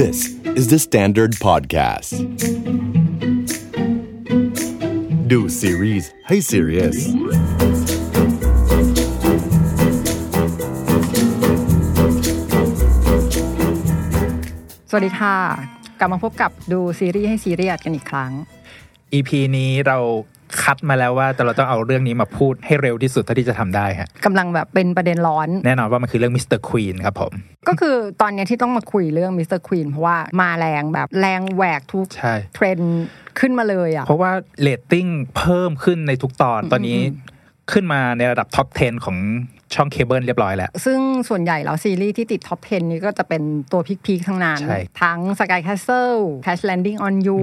This is the Standard Podcast ดูซีรีส์ให้ serious สวัสดีค่ะ กลับมาพบกับดูซีรีส์ให้ซีเรียสกันอีกครั้ง EP นี้เรา คัดมาแล้วว่าแต่เราต้องเอาเรื่องนี้มาพูดให้เร็วที่สุดเท่าที่จะทำได้ฮะกำลังแบบเป็นประเด็นร้อน แน่นอนว่ามันคือเรื่อง Mr. Queen ครับผม ก็คือตอนเนี้ยที่ต้องมาคุยเรื่อง Mr. Queen เพราะว่ามาแรงแบบแรงแหวกทุกใช่เทรนด์ขึ้นมาเลยอะเพราะว่าเรตติ้งเพิ่มขึ้นในทุกตอนตอนนี้ขึ้นมาในระดับ top 10 ของ ช่องเคเบิลเรียบร้อยแล้ว ซึ่งส่วนใหญ่แล้วซีรีส์ที่ติด top 10 นี้ก็จะเป็นตัว peak ๆทั้งนั้นใช่ทั้ง Sky Castle Crash Landing on You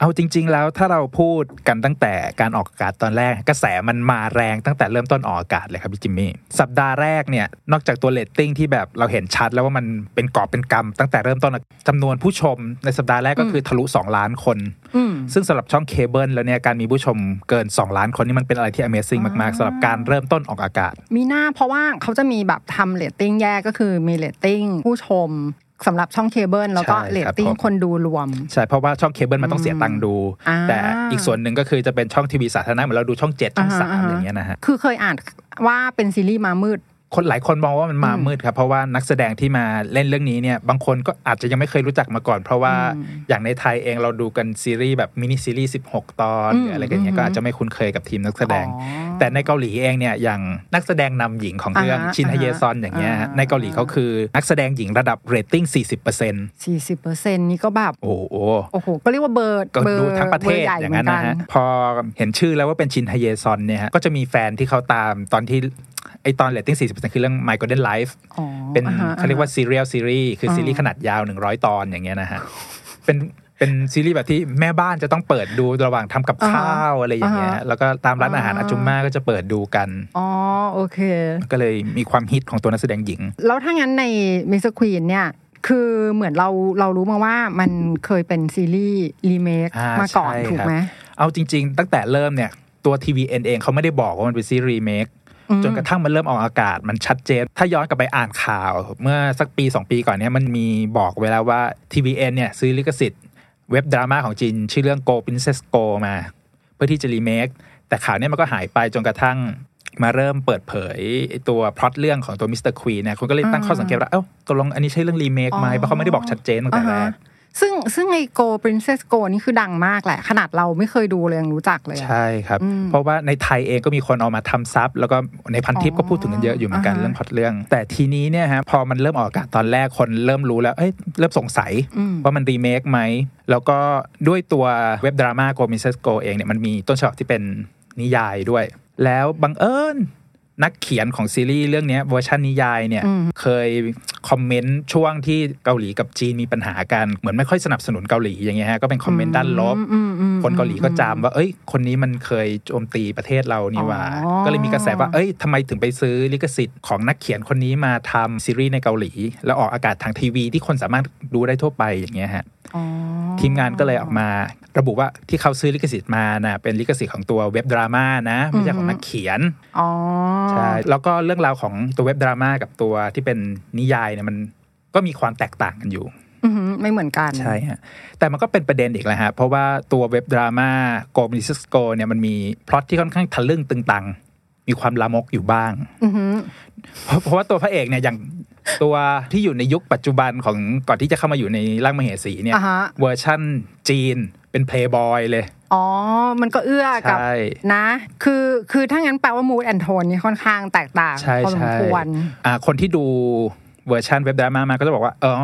เอาจริง ๆ แล้วถ้าเราพูดกันตั้งแต่การออกอากาศตอนแรก กระแสมันมาแรงตั้งแต่เริ่มต้นออกอากาศเลยครับพี่จิมมี่ สัปดาห์แรกเนี่ย นอกจากตัวเรตติ้งที่แบบเราเห็นชัดแล้วว่ามันเป็นกอบเป็นกำตั้งแต่เริ่มต้นจำนวนผู้ชมในสัปดาห์แรกก็คือทะลุ 2 ล้านคนอืมซึ่งสำหรับช่องเคเบิลแล้วเนี่ยการมีผู้ชมเกิน 2 ล้านคนนี่มันเป็นอะไรที่ Amazing มากๆสำหรับการเริ่มต้นออกอากาศ มีหน้าเพราะว่าเขาจะมีแบบทำเรตติ้งแยกก็คือมีเรตติ้งผู้ชมสำหรับช่องเคเบิลแล้วก็ใช่เรตครับติ้งผมคนดูรวม ใช่ เพราะว่าช่องเคเบิลมันต้องเสียตังค์ดูอ่าแต่อีกส่วนหนึ่งก็คือจะเป็นช่องทีวีสาธารณะเหมือนเราดูช่อง7ช่องอ่าฮะสามอ่าฮะอย่างเงี้ยนะฮะคือเคยอ่านว่าเป็นซีรีส์มามืด คนหลายคนมองว่ามันมามืดครับ เพราะว่านักแสดงที่มาเล่นเรื่องนี้เนี่ย บางคนก็อาจจะยังไม่เคยรู้จักมาก่อน เพราะว่าอย่างในไทยเองเราดูกันซีรีส์แบบมินิซีรีส์16 ตอนอืมหรืออะไรกันเงี้ยอืมก็อาจจะไม่คุ้นเคยกับทีมนักแสดงอ๋อแต่ในเกาหลีเองเนี่ยอย่างนักแสดงนำหญิงของเรื่องอ่าฮะชินฮเยซอนอย่างเงี้ยอ่าในเกาหลีเขาคือนักแสดงหญิงระดับเรตติ้ง 40% 40%นี่ก็แบบโอ้โหโอ้โหก็เรียกว่าเบอร์ก็เบอร์ดูทั้งประเทศบใหญ่อย่างนั้นนะเหมืฮะกัพอเห็นชื่อแล้วว่าเป็นชินฮเยซอนเนี่ยฮะก็จะมีแฟนที่เขาตามตอนที่ ไอตอนเรตติ้ง40%คือเรื่อง My Golden Life อ๋อเป็นอ่ฮะเขาเรียกว่า serial ซีรีส์คืออ่าซีรีส์ขนาดยาว100ตอนอย่างเงี้ยนะฮะเป็นเป็นซีรีส์แบบที่แม่บ้านจะต้องเปิดดูระหว่างทำกับข้าวอะไรอย่างเงี้ยอ่าฮะแล้วก็ตามร้านอาหารอ่าอาจุมมาก็จะเปิดดูกัน อ๋อโอเค ก็เลยมีความฮิตของตัวนักแสดงหญิง แล้วถ้างั้นในมิส r ควีนเนี่ยคือเหมือนเราเรารู้มาว่ามันเคยเป็นซีรีส์รีเมคอ่ามาก่อนใช่ถูกครับไหมเอาจริง ๆ ตั้งแต่เริ่มเนี่ยตัวทีวีเองเขาไม่ได้บอกว่ามันเป็นซีรีส์รีเมคอืม จนกระทั่งมันเริ่มออกอากาศมันชัดเจน ถ้าย้อนกลับไปอ่านข่าว เมื่อสักปี 2 ปีก่อนเนี้ยมันมีบอกไว้แล้วว่า tvN เนี่ยซื้อลิขสิทธิ์ เว็บดราม่าของจีนชื่อเรื่อง Go Princess Go มา เพื่อที่จะรีเมคแต่ข่าวนี้มันก็หายไปจนกระทั่งมาเริ่มเปิดเผยตัวพล็อตเรื่องของตัว Mr. Queen เนี่ยคนก็เลยตั้งข้อสังเกตว่า เอ้าตกลงอันนี้ใช่เรื่องรีเมคไหมเพราะเขาไม่ได้บอกชัดเจนตั้งแต่แรก ซึ่งซึ่งไอโก Princess Go นี่คือดังมากแหละ ขนาดเราไม่เคยดูเลยยังรู้จักเลยอะใช่ครับอืมเพราะว่าในไทยเองก็มีคนเอามาทำซับ แล้วก็ในพันทิปอ๋อก็พูดถึงกันเยอะอยู่เหมือนกันอ่าฮะเรื่องพล็อตเรื่อง แต่ทีนี้เนี่ยฮะพอมันเริ่มออกอากาศตอนแรกคนเริ่มรู้แล้วเอ้ยเริ่มสงสัยอืมว่ามันรีเมคไหม แล้วก็ด้วยตัวเว็บดราม่า Go Princess Go เองเนี่ยมันมีต้นฉบับที่เป็นนิยายด้วย แล้วบังเอิญ นักเขียนของซีรีส์เรื่องเนี้ยเวอร์ชันนิยายเนี่ยอืมเคยคอมเมนต์ช่วงที่เกาหลีกับจีนมีปัญหากัน เหมือนไม่ค่อยสนับสนุนเกาหลีอย่างเงี้ยฮะก็เป็นคอมเมนต์ด้านลบอืมอืมคนเกาหลีก็จำว่า เอ้ย คนนี้มันเคยโจมตีประเทศเรานี่หว่าอ๋อก็เลยมีกระแสว่าเอ้ยทำไมถึงไปซื้อลิขสิทธิ์ของนักเขียนคนนี้มาทำซีรีส์ในเกาหลี แล้วออกอากาศทางทีวีที่คนสามารถดูได้ทั่วไปอย่างเงี้ยฮะอ๋อ ทีมงานก็เลยออกมา ระบุว่าที่เขาซื้อลิขสิทธิ์มาน่ะเป็นลิขสิทธิ์ของตัวเว็บดราม่านะไม่ใช่ของนักเขียนอ๋อใช่แล้วก็เรื่องราวของตัวเว็บดราม่ากับตัวที่เป็นนิยายเนี่ยมันก็มีความแตกต่างกันอยู่อือหือไม่เหมือนกันใช่ฮะแต่มันก็เป็นประเด็นอีกแล้วฮะเพราะว่าตัวเว็บดราม่า Go Princess Go เนี่ยมันมีพล็อตที่ค่อนข้างทะลึ่งตึงตัง มีความลามกอยู่บ้างอือหือเพราะเพราะว่าตัวพระเอกเนี่ยอย่างตัวที่อยู่ในยุคปัจจุบันของก่อนที่จะเข้ามาอยู่ในร่างมเหสีเนี่ยอ่าฮะเวอร์ชั่นจีนเป็นเพลย์บอยเลย อ๋อ มันก็เอื้อกับใช่นะ คือคือถ้างั้นแปลว่า mood and tone นี่ค่อนข้างแตกต่างใช่พอสมใช่ควรอ่าคนที่ดูเวอร์ชันเว็บดราม่ามาก็จะบอกว่า เออ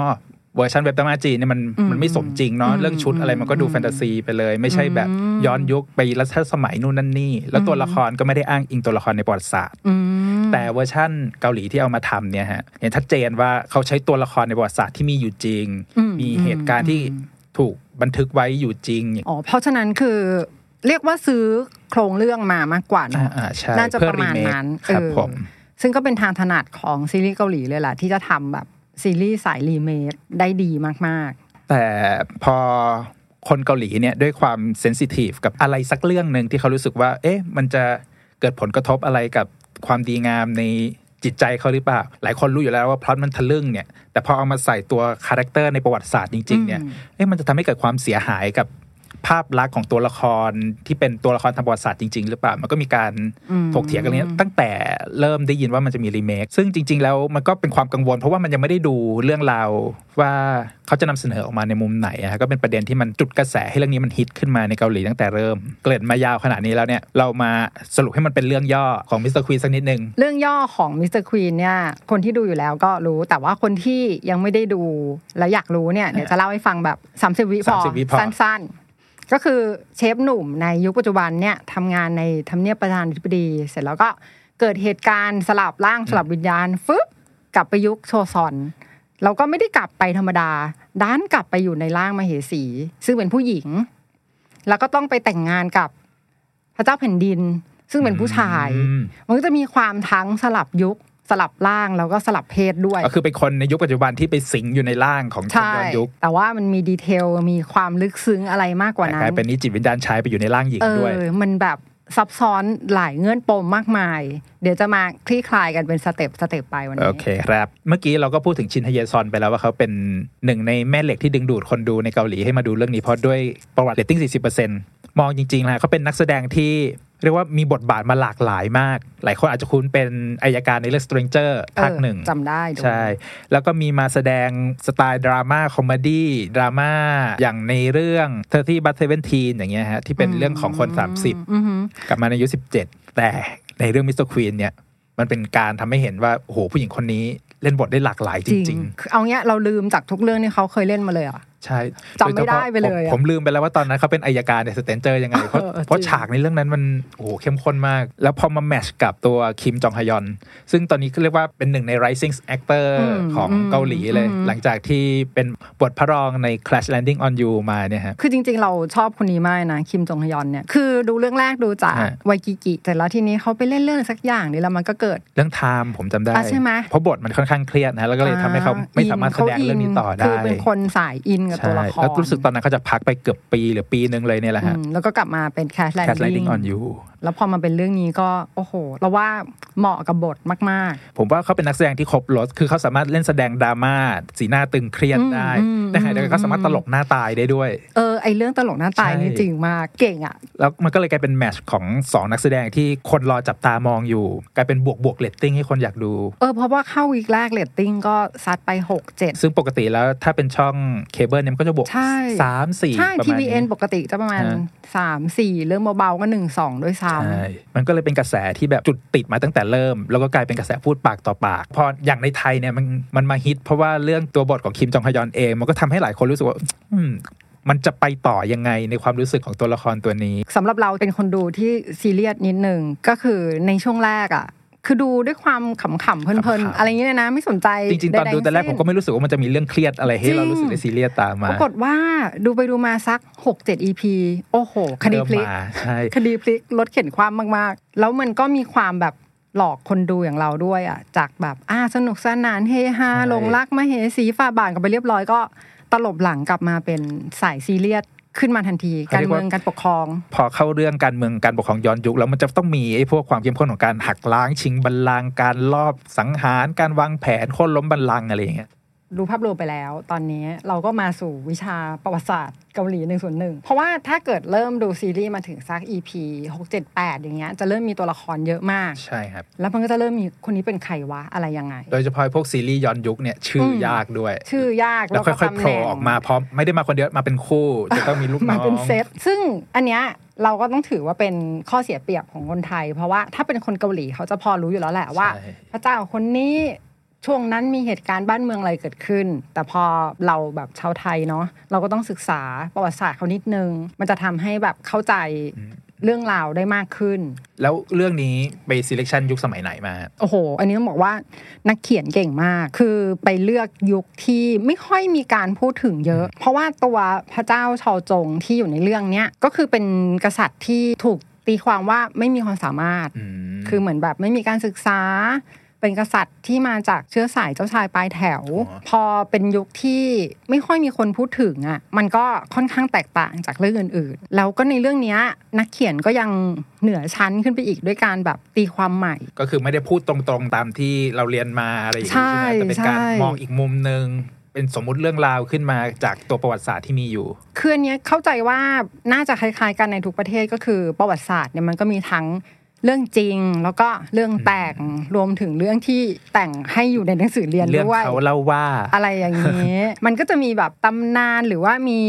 เวอร์ชันเว็บดราม่าจีนเนี่ยมันอืมมันไม่สมจริงเนาะอืมเรื่องชุดอะไรมันก็ดูอืมแฟนตาซีไปเลย ไม่ใช่แบบอืมย้อนยุคไปรัชสมัยนู่นนั่นนี่ แล้วตัวละครก็ไม่ได้อ้างอิงตัวละครในประวัติศาสตร์อืมแต่เวอร์ชั่นเกาหลีที่เอามาทำเนี่ยฮะเห็นชัดเจนว่าเขาใช้ตัวละครในประวัติศาสตร์ที่มีอยู่จริงอืมมีเหตุการณ์ที่ถูกบันทึกไว้อยู่จริงอ๋อเพราะฉะนั้นคือเรียกว่าซื้อโครงเรื่องมามากกว่าอ่าเนาะอ่าใช่น่าจะเพื่ปอระมาณ remake นั้นครับเออผมซึ่งก็เป็นทางถนัดของซีรีส์เกาหลีเลยแหละที่จะทำแบบ ซีรีส์สายรีเมคได้ดีมากแต่พอคนเกาหลีเนี่ยด้วยความเซนซิทีฟกับอะไรสักเรื่องหนึ่งที่เขารู้สึกว่า เอ๊ะ มันจะเกิดผลกระทบอะไรกับความดีงามในจิตใจเขาหรือเปล่า หลายคนรู้อยู่แล้วว่าพล็อตมันทะลึ่งเนี่ย แต่พอเอามาใส่ตัว character ในประวัติศาสตร์จริงๆเนี่ยอืมเอ๊ะ มันจะทำให้เกิดความเสียหายกับ ภาพลักษณ์ของตัวละครที่เป็นตัวละครทางประวัติศาสตร์จริง ๆ หรือเปล่า มันก็มีการอืมถกเถียงกันเนี้ยตั้งแต่เริ่มได้ยินว่ามันจะมีรีเมคซึ่งจริง ๆ แล้วมันก็เป็นความกังวล เพราะว่ามันยังไม่ได้ดูเรื่องราวว่าเขาจะนำเสนอออกมาในมุมไหนอะฮะก็เป็นประเด็นที่มันจุดกระแสให้เรื่องนี้มันฮิตขึ้นมาในเกาหลีตั้งแต่เริ่ม เกริ่นมายาวขนาดนี้แล้วเนี่ยเรามาสรุปให้มันเป็นเรื่องย่อของ Mr. Queen สักนิดนึงเรื่องย่อของ Mr. Queen เนี่ยคนที่ดูอยู่แล้วก็รู้แต่ว่าคนที่ยังไม่ได้ดูและอยากรู้เนี่ยเดี๋ยวจะเล่าให้ฟังแบบ30วิพอ30วิพอสั้นๆ ก็คือเชฟหนุ่มในยุคปัจจุบันเนี่ยทำงานในทำเนียบประธานาธิบดี เสร็จแล้วก็เกิดเหตุการณ์สลับร่างสลับวิญญาณฟึบกลับไปยุคโชซอนเราก็ไม่ได้กลับไปธรรมดา ดันกลับไปอยู่ในร่างมเหสี ซึ่งเป็นผู้หญิง แล้วก็ต้องไปแต่งงานกับพระเจ้าแผ่นดิน ซึ่งเป็นผู้ชายอืมมันก็จะมีความทั้งสลับยุค สลับร่างแล้วก็สลับเพศด้วย ก็คือเป็นคนในยุคปัจจุบันที่ไปสิงอยู่ในร่างของคนใช่ย้อนยุค แต่ว่ามันมี detail มีความลึกซึ้งอะไรมากกว่าแต่นั้กลายนเป็นนิจิตวิญญาณชายไปอยู่ในร่างหญิงเอด้วยอมันแบบซับซ้อนหลายเงื่อนปมมากมาย เดี๋ยวจะมาคลี่คลายกันเป็น step step ไปวันโอนี้เคครับ เมื่อกี้เราก็พูดถึงชินฮเยซอนไปแล้วว่าเขาเป็นหนึ่งในแม่เหล็กที่ดึงดูดคนดูในเกาหลีให้มาดูเรื่องนี้เพราะด้วยประวัติเรตติ้ง 40%มองจริงๆนะเขาเป็นนักแสดงที่ เรียกว่ามีบทบาทมาหลากหลายมาก หลายคนอาจจะคุ้นเป็นอายการในเรื่อง Stranger ภาคหนึ่งเออจำได้ดูใช่ แล้วก็มีมาแสดงสไตล์ดราม่า comedy ดราม่าอย่างในเรื่อง30 but 17อย่างเงี้ยฮะ ที่เป็นเรื่องของคน 30อือหือกลับมาในอายุ 17 แต่ในเรื่อง Mr. Queen เนี่ย มันเป็นการทำให้เห็นว่าโอ้โหผู้หญิงคนนี้เล่นบทได้หลากหลายจริงคือเอาเงี้ยเราลืมจากทุกเรื่องที่เขาเคยเล่นมาเลยอะๆ ใช่จำไม่ได้ไปเลยโดฉพาะผมอะผมลืมไปแล้วว่าตอนนั้นเขาเป็นอายการใน Stranger ยังไง เพราะเออเพราะจริงฉากในเรื่องนั้นมันโอ้โหเข้มข้นมาก แล้วพอมา match กับตัวคิมจองฮยอน ซึ่งตอนนี้ก็เรียกว่าเป็นหนึ่งใน rising actor ของเกาหลีเลย หลังจากที่เป็นบทพระรองใน Crash Landing on You มาเนี่ยฮะ คือจริง ๆ เราชอบคนนี้มากนะ คิมจงฮยอนเนี่ย คือดูเรื่องแรกดูจากฮะไวกิกิแต่แล้วทีนี้เขาไปเล่นเรื่องสักอย่างนี่แล้วมันก็เกิดเรื่องไทม์ผมจำได้อะใช่ไหมเพราะบทมันค่อนข้างเครียดนะแล้วก็เลยทำให้เขาไม่สามารถแสดงเรื่องนี้ต่อได้คือเป็นคนสายอินกับตัวใช่ละครแล้วรู้สึกตอนนั้นเขาจะพักไปเกือบปีหรือปีหนึ่งเลยเนี่ยแหละอืฮะมแล้วก็กลับมาเป็น Cash Crash Landing Landing on You แล้วพอมาเป็นเรื่องนี้ก็โอ้โหเราว่าเหมาะกับบทมากผมว่าเขาเป็นนักแสดงที่ครบรถคือเขาสามารถเล่นแสดงดราม่าสีหน้าตึงเครียดได้อืมแต่ขณะเดียวกันเขาสามารถตลกหน้าตายได้ด้วยๆเออไอเรื่องตลกหน้าตายใช่นี่จริงมากเก่งอะแล้วมันก็เลยกลายเป็น match ของสองนักแสดงที่คนรอจับตามองอยู่ กลายเป็นบวกบวกเรตติ้งให้คนอยากดูเออเพราะว่าเข้า week แรกเรตติ้งก็ซัดไปหกเจ็ดซึ่งปกติแล้วถ้าเป็นช่องเคเบิลเนี่ยมันก็จะบวกใช่สามสี่ใช่ประมาณนี้ TVN ปกติจะประมาณฮะสามสี่เรื่องเบาๆก็หนึ่งสองด้วยซ้ำใช่มันก็เลยเป็นกระแสที่แบบจุดติดมาตั้งแต่เริ่ม แล้วก็กลายเป็นกระแสพูดปากต่อปาก พออย่างในไทยเนี่ยมันมันมาฮิต เพราะว่าเรื่องตัวบทของคิมจองฮยอนเองมันก็ทำให้หลายคนรู้สึกว่าอืมมันจะไปต่อยังไงในความรู้สึกของตัวละครตัวนี้สำหรับเราเป็นคนดูที่ซีเรียสนิดหนึ่งก็คือในช่วงแรกอะ คือดูด้วยความขำๆเพลินขำๆๆอะไรอย่างเงี้ยนะ ไม่สนใจจริงๆ ตอนดูใๆแต่แรกผมก็ไม่รู้สึกว่ามันจะมีเรื่องเครียดอะไรให้เราจริงรู้สึกได้ซีเรียสตามมาปรากฏว่าดูไปดูมาสักหกเจ็ด EP โอ้โห คดีพลิกเริ่มมาใช่คดีพลิกรถเข็นความมากๆ แล้วมันก็มีความแบบหลอกคนดูอย่างเราด้วยอะจากแบบอ่าสนุกสนานเฮฮาใช่หลงรักมาเหสีฝ่าบานกันไปเรียบร้อยก็ตลบหลังกลับมาเป็นสายซีเรียส ขึ้นมาทันที การเมืองการปกครอง พอเข้าเรื่องการเมืองการปกครองย้อนยุคแล้วมันจะต้องมีไอ้พวกความเข้มข้นของการหักล้างชิงบัลลังก์การลอบสังหาร การวางแผนโค่นล้มบัลลังก์อะไรอย่างเงี้ย ดูภาพรวมไปแล้ว ตอนนี้เราก็มาสู่วิชาประวัติศาสตร์เกาหลีหนึ่งส่วนหนึ่งเพราะว่าถ้าเกิดเริ่มดูซีรีส์มาถึงสัก EP 6 7 8 อย่างเงี้ยจะเริ่มมีตัวละครเยอะมาก ใช่ครับ แล้วมันก็จะเริ่มมีคนนี้เป็นใครวะ อะไรยังไง โดยเฉพาะพวกซีรีส์ย้อนยุคเนี่ยชื่ออมยากด้วย ชื่อยากแล้วค่อยๆโผล่ออกมาพร้อมไม่ได้มาคนเดียวมาเป็นคู่จะต้องมีลูกน้มาองเป็นเซตซึ่งอันเนี้ยเราก็ต้องถือว่าเป็นข้อเสียเปรียบของคนไทย เพราะว่าถ้าเป็นคนเกาหลีเขาจะพอรู้อยู่แล้วแหละว่าใช่พระเจ้าคนนี้ ช่วงนั้นมีเหตุการณ์บ้านเมืองอะไรเกิดขึ้น แต่พอเราแบบชาวไทยเนาะเราก็ต้องศึกษาประวัติศาสตร์เขานิดนึง มันจะทำให้แบบเข้าใจเรื่องราวได้มากขึ้น แล้วเรื่องนี้ไป selection ยุคสมัยไหนมา โอ้โห อันนี้ต้องบอกว่านักเขียนเก่งมาก คือไปเลือกยุคที่ไม่ค่อยมีการพูดถึงเยอะ เพราะว่าตัวพระเจ้าชอจงที่อยู่ในเรื่องเนี้ยก็คือเป็นกษัตริย์ที่ถูกตีความว่าไม่มีความสามารถอืมคือเหมือนแบบไม่มีการศึกษา เป็นกษัตริย์ที่มาจากเชื้อสายเจ้าชายปลายแถวอ๋อพอเป็นยุคที่ไม่ค่อยมีคนพูดถึงอะมันก็ค่อนข้างแตกต่างจากเรื่องอื่นๆ แล้วก็ในเรื่องเนี้ยนักเขียนก็ยังเหนือชั้นขึ้นไปอีกด้วยการแบบตีความใหม่ ก็คือไม่ได้พูดตรงๆตามที่เราเรียนมาอะไรอย่างนี้ใช่ใช่ไหมแต่เป็นการใช่มองอีกมุมหนึ่งเป็นสมมุติเรื่องราวขึ้นมาจากตัวประวัติศาสตร์ที่มีอยู่คืออันเนี้ยเข้าใจว่าน่าจะคล้ายๆกันในทุกประเทศก็คือประวัติศาสตร์เนี่ยมันก็มีทั้ง เรื่องจริงแล้วก็เรื่องแต่งรวมถึงเรื่องที่แต่งให้อยู่ในหนังสือเรียนเรื่องด้วยเขาเล่าว่าอะไรอย่างนี้ มันก็จะมีแบบตำนานหรือว่ามี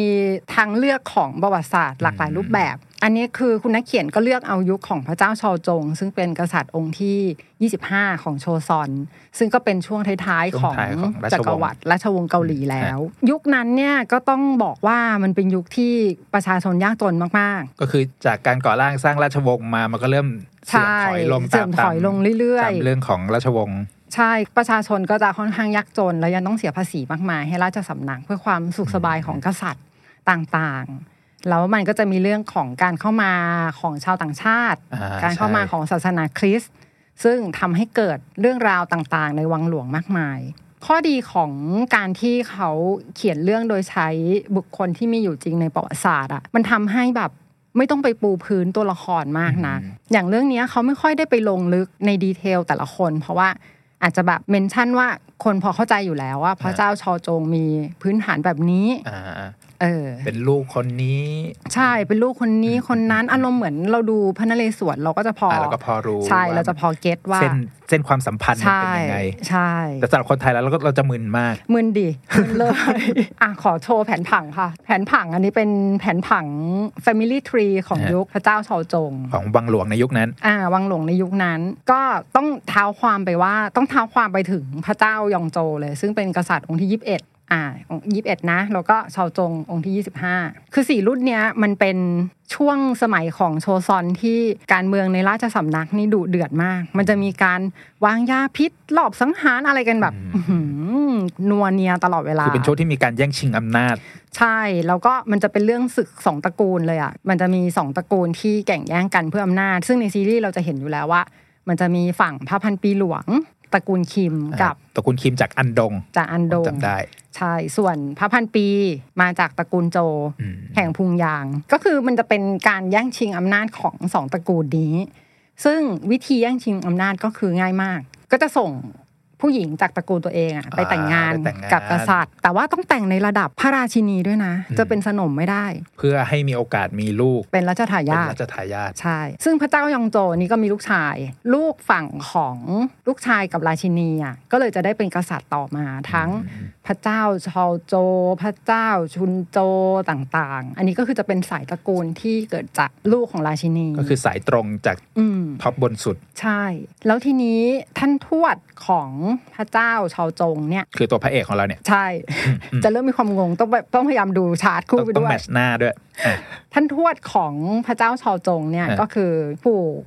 ทางเลือกของประวัติศาสตร์หลากหลายรูปแบบ อันนี้คือคุณนักเขียนก็เลือกเอายุคของพระเจ้าชอจง ซึ่งเป็นกษัตริย์องค์ที่ 25 ของโชซอน ซึ่งก็เป็นช่วงท้ายๆ ของช่วงท้ายของราชวงศ์จักรวรรดิราชวงศ์เกาหลีแล้ว ยุคนั้นเนี่ยก็ต้องบอกว่ามันเป็นยุคที่ประชาชนยากจนมากก็คือจากการก่อร่างสร้างราชวงศ์มามันก็เริ่มใช่เสื่อมถอยลงเสื่ตาอมมถอยลงเรื่อยๆตามเรื่องของราชวงศ์ๆใช่ ประชาชนก็จะค่อนข้างยากจน แล้วยังต้องเสียภาษีมากมาย ให้ราชสำนักเพื่อความสุขสบายของกษัตริย์ต่างๆ แล้วมันก็จะมีเรื่องของการเข้ามาของชาวต่างชาติอ่าการเข้ามาใช่ของศาสนาคริสต์ซึ่งทำให้เกิดเรื่องราวต่างๆ ในวังหลวงมากมาย ข้อดีของการที่เขาเขียนเรื่องโดยใช้บุคคลที่มีอยู่จริงในประวัติศาสตร์อะมันทำให้แบบไม่ต้องไปปูพื้นตัวละครมากนะ อย่างเรื่องเนี้ยเขาไม่ค่อยได้ไปลงลึกในดีเทลแต่ละคน เพราะว่าอาจจะแบบเมนชั่นว่าคนพอเข้าใจอยู่แล้วว่าพระเจ้าชอจงมีพื้นฐานแบบนี้อ่า เออ เป็นลูกคนนี้ ใช่เป็นลูกคนนี้คนนั้นอารมณ์เหมือนเราดูพระนเรศวรเราก็จะพออ่าเราก็พอรู้ใช่ว่าเราจะพอเก็ตว่าเส้นเส้นความสัมพันธ์มันใช่เป็นยังไงใช่แต่สำหรับคนไทยแล้วเราก็เราจะมึนมากมึนดิมึนเลยอะขอโชว์แผนผังค่ะ แผนผังอันนี้เป็นแผนผัง Family Tree ของฮะยุคพระเจ้าชอจง ของวังหลวงในยุคนั้น อ่า วังหลวงในยุคนั้น ก็ต้องเท้าความไปว่าต้องเท้าความไปถึงพระเจ้ายองโจเลย ซึ่งเป็นกษัตริย์องค์ที่ 21 อ่ายี่สิบเอ็ดนะ แล้วก็ชาวจงองค์ที่25คือสี่รุ่นเนี้ยมันเป็นช่วงสมัยของโชซอนที่การเมืองในราชสำนักนี่ดุเดือดมาก มันจะมีการวางยาพิษหลอบสังหารอะไรกันแบบอื้อหือนัวเนียตลอดเวลา คือเป็นช่วงที่มีการแย่งชิงอำนาจ ใช่ แล้วก็มันจะเป็นเรื่องศึกสองตระกูลเลยอะ มันจะมีสองตระกูลที่แข่งแย่งกันเพื่ออำนาจ ซึ่งในซีรีส์เราจะเห็นอยู่แล้วว่า มันจะมีฝั่งพระพันปีหลวง ตระกูลคิมกับตระกูลคิมจากอันดงจากอันโดงจำได้ใช่ส่วนพระพันปีมาจากตระกูลโจอืมแห่งพุงยาง ก็คือมันจะเป็นการแย่งชิงอำนาจของสองตระกูลนี้ ซึ่งวิธีแย่งชิงอำนาจก็คือง่ายมาก ก็จะส่ง ผู้หญิงจากตระกูลตัวเองอะไปแต่งงานไปแต่งงานกับกษัตริย์ แต่ว่าต้องแต่งในระดับพระราชินีด้วยนะ จะเป็นสนมไม่ได้ เพื่อให้มีโอกาสมีลูก เป็นรัชทาเป็นยาทราชทายาทใช่ ซึ่งพระเจ้ายองโจนี่ก็มีลูกชาย ลูกฝั่งของลูกชายกับราชินีอะก็เลยจะได้เป็นกษัตริย์ต่อมาทั้งพระเจ้าชอโจ พระเจ้าชุนโจต่างๆ อันนี้ก็คือจะเป็นสายตระกูลที่เกิดจากลูกของราชินี ก็คือสายตรงจากอืมท็อปบนสุด ใช่ แล้วทีนี้ท่านทวดของพระเจ้าชอจงเนี่ย คือตัวพระเอกของเราเนี่ย ใช่ จะเริ่มมีความงงต้องแบบต้องพยายามดูชาร์ตคู่ต้องไปต้องด้วยแมชหน้าด้วยอะท่านทวดของพระเจ้าชอจงเนี่ยอะก็คือผูก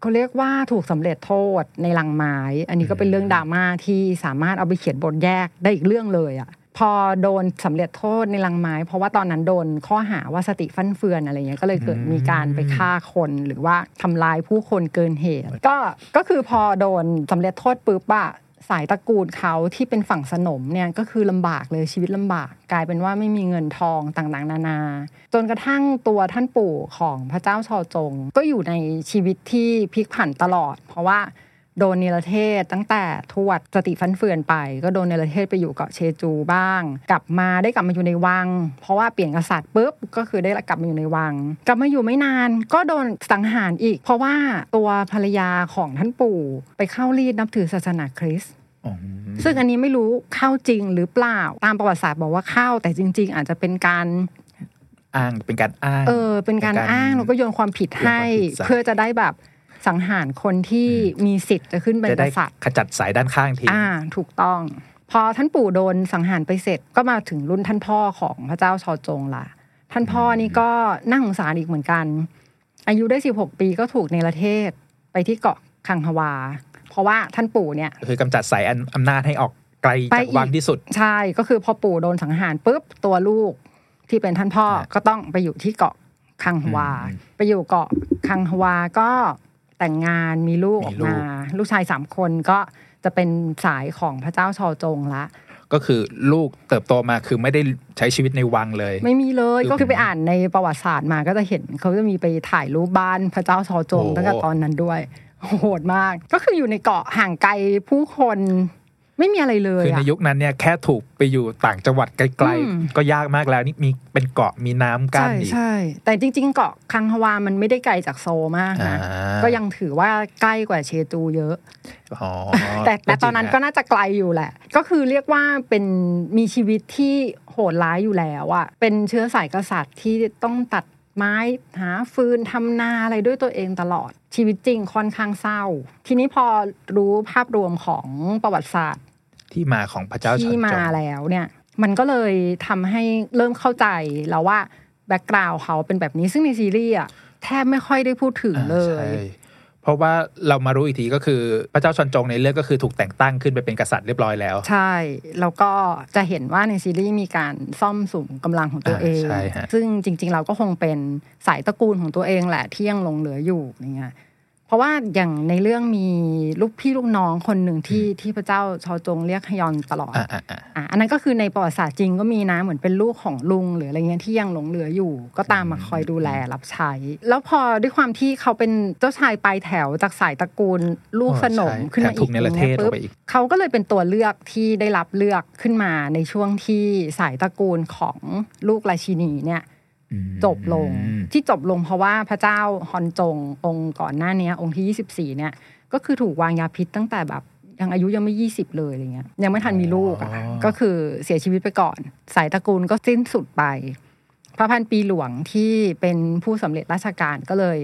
เขาเรียกว่าถูกสำเร็จโทษในลังไม้ อันนี้ก็เป็นเรื่องดราม่าที่สามารถเอาไปเขียนบทแยกได้อีกเรื่องเลยอะ่ะพอโดนสำเร็จโทษในลังไม้ เพราะว่าตอนนั้นโดนข้อหาว่าสติฟั่นเฟือนอะไรเงี้ยก็เลยเกิดมีการไปฆ่าคนหรือว่าทำลายผู้คนเกินเหตุ ก็ก็คือพอโดนสำเร็จโทษปุ๊บอะ สายตระกูลเขาที่เป็นฝั่งสนมเนี่ยก็คือลำบากเลยชีวิตลำบาก กลายเป็นว่าไม่มีเงินทองต่างๆ นานา จนกระทั่งตัวท่านปู่ของพระเจ้าชอจง ก็อยู่ในชีวิตที่พลิกผันตลอด เพราะว่า โดนเนรเทศตั้งแต่ทวดสติฟันเฟือนไป ก็โดนเนรเทศไปอยู่เกาะเชจูบ้าง กลับมาได้กลับมาอยู่ในวัง เพราะว่าเปลี่ยนกษัตริย์ปุ๊บก็คือได้กลับมาอยู่ในวัง กลับมาอยู่ไม่นาน ก็โดนสังหารอีก เพราะว่าตัวภรรยาของท่านปู่ไปเข้ารีดนับถือศาสนาคริสต์อ๋อซึ่งอันนี้ไม่รู้เข้าจริงหรือเปล่าตามประวัติศาสตร์บอกว่าเข้าแต่จริง ๆ อาจจะเป็นการอ้างเป็นการอ้าง เออเป็นการเป็นการอ้างแล้วก็โยนความผิดให้โยนความผิดใส่เพื่อจะได้แบบ สังหารคนที่มีสิทธิ์จะขึ้นเป็นจะกได้ษัตริย์ขจัดสายด้านข้างทิ้งอ่าถูกต้อง พอท่านปู่โดนสังหารไปเสร็จก็มาถึงรุ่นท่านพ่อของพระเจ้าชอจงล่ะ ท่านพ่อนี่ก็น่าสงสารอีกเหมือนกัน อายุได้สิบหกปีก็ถูกในประเทศไปที่เกาะคังฮวา เพราะว่าท่านปู่เนี่ย คือกำจัดสายอำนาจให้ออกไกลไปจากอีกวังที่สุด ใช่ก็คือพอปู่โดนสังหารปุ๊บตัวลูกที่เป็นท่านพ่อครับก็ต้องไปอยู่ที่เกาะคังฮวาอืมไปอยู่เกาะคังฮวาก็ แต่งงานมีลูกอมีอกลูกมา ลูกชายสามคนก็จะเป็นสายของพระเจ้าชอจงละก็คือลูกเติบโตมาคือไม่ได้ใช้ชีวิตในวังเลย ไม่มีเลยคือก็คือไปอ่านในประวัติศาสตร์มาก็จะเห็นเขาจะมีไปถ่ายรูปบ้านพระเจ้าชอจงโอ้ตั้งแต่ตอนนั้นด้วย โหดมาก ก็คืออยู่ในเกาะห่างไกลผู้คน ไม่มีอะไรเลยคือในอะยุคนั้นเนี่ยแค่ถูกไปอยู่ต่างจังหวัดไกลอืมๆก็ยากมากแล้วนี่มีเป็นเกาะมีน้ำกั้นใช่อีกใช่แต่จริง ๆ เกาะคังฮวามันไม่ได้ไกลจากโซลมากนะอ่าก็ยังถือว่าใกล้กว่าเชจูเยอะอ๋อแต่แต่จริงตอนนั้นฮะก็น่าจะไกลอยู่แหละ ก็คือเรียกว่าเป็นมีชีวิตที่โหดร้ายอยู่แล้วอะเป็นเชื้อสายกษัตริย์ที่ต้องตัดไม้หาฟืนทำนาอะไรด้วยตัวเองตลอดชีวิตจริงค่อนข้างเศร้า ทีนี้พอรู้ภาพรวมของประวัติศาสตร์ ที่มาของพระเจ้าชอนที่จมางแล้วเนี่ย มันก็เลยทำให้เริ่มเข้าใจแล้วว่าแบ็กกราวด์เขาเป็นแบบนี้ซึ่งในซีรีส์อะแทบไม่ค่อยได้พูดถึงอ่าเลยใช่เพราะว่าเรามารู้อีกทีก็คือพระเจ้าชอนจงในเรื่องก็คือถูกแต่งตั้งขึ้นไปเป็นกษัตริย์เรียบร้อยแล้ว ใช่ แล้วก็จะเห็นว่าในซีรีส์มีการซ่อมสูงกำลังของตัวเองอ่าใช่ฮะซึ่งจริง ๆ เราก็คงเป็นสายตระกูลของตัวเองแหละที่ยังหลงเหลืออยู่อย่างเงี้ย เพราะว่าอย่างในเรื่องมีลูกพี่ลูกน้องคนหนึ่งที่ที่พระเจ้าชอจงเรียกฮยอนตลอดอ่าอ่าอ่าอะอันนั้นก็คือในประวัติศาสตร์จริงก็มีนะเหมือนเป็นลูกของลุงหรืออะไรเงี้ยที่ยังหลงเหลืออยู่ ก็ตามมาคอยดูแลรับใช้ แล้วพอด้วยความที่เขาเป็นเจ้าชายปลายแถวจากสายตระกูลลูกสนมใช่ขึ้นมาแถมอีถูกกเนรเทศนี่ยออกไปอีกเขาก็เลยเป็นตัวเลือกที่ได้รับเลือกขึ้นมาในช่วงที่สายตระกูลของลูกราชินีเนี่ยอืม จบลงที่จบลงเพราะว่าพระเจ้าฮอนจงองค์ก่อนหน้าเนี้ยองค์ที่ 24 เนี่ย ก็คือถูกวางยาพิษตั้งแต่แบบยังอายุยังไม่ 20 เลยอะไรเงี้ยยังไม่ทันมีลูกอะก็คือเสียชีวิตไปก่อน สายตระกูลก็สิ้นสุดไป พระพันปีหลวงที่เป็นผู้สำเร็จราชการก็เลย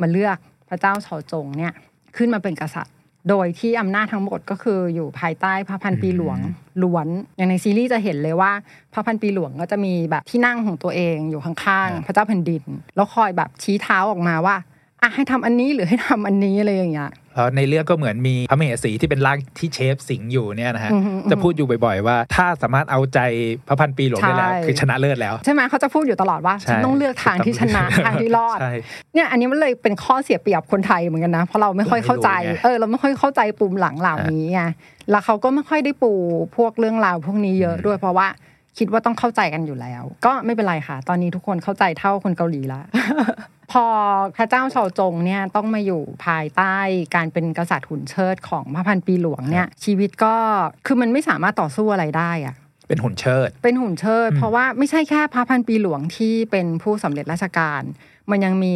มาเลือกพระเจ้าชอจงเนี่ยขึ้นมาเป็นกษัตริย์ โดยที่อำนาจทั้งหมดก็คืออยู่ภายใต้พระพันปีหลวงล้วน อย่างในซีรีส์จะเห็นเลยว่า พระพันปีหลวงก็จะมีแบบที่นั่งของตัวเองอยู่ข้างๆ พระเจ้าแผ่นดิน แล้วคอยแบบชี้เท้าออกมาว่าอะให้ทำอันนี้หรือให้ทำอันนี้อะไรอย่างเงี้ย แล้วในเรื่องก็เหมือนมีพระมเหสีที่เป็นร่างที่เชฟสิงห์อยู่เนี่ยนะฮะอือฮึอือฮึจะพูดอยู่บ่อยๆว่า ถ้าสามารถเอาใจพระพันปีหลวงได้แล้วใช่คือชนะเลิศแล้ว ใช่ไหมเขาจะพูดอยู่ตลอดว่าใช่ฉันต้องเลือกทางที่ชนะทางที่รอดใช่เนี่ยอันนี้มันเลยเป็นข้อเสียเปรียบคนไทยเหมือนกันนะเพราะเราไม่ค่อยเข้าใจไม่รู้ไงเออเราไม่ค่อยเข้าใจปุ่มหลังเหล่านี้ไงแล้วเขาก็ไม่ค่อยได้ปูพวกเรื่องราวพวกนี้เยอะด้วยเพราะว่า คิดว่าต้องเข้าใจกันอยู่แล้ว ก็ไม่เป็นไรค่ะ ตอนนี้ทุกคนเข้าใจเท่าคนเกาหลีละพอพระเจ้าชอจงเนี่ยต้องมาอยู่ภายใต้การเป็นกษัตริย์หุ่นเชิดของพระพันปีหลวงเนี่ยชีวิตก็คือมันไม่สามารถต่อสู้อะไรได้อะ เป็นหุ่นเชิด เป็นหุ่นเชิด เพราะว่าไม่ใช่แค่พระพันปีหลวงที่เป็นผู้สำเร็จราชการ มันยังมี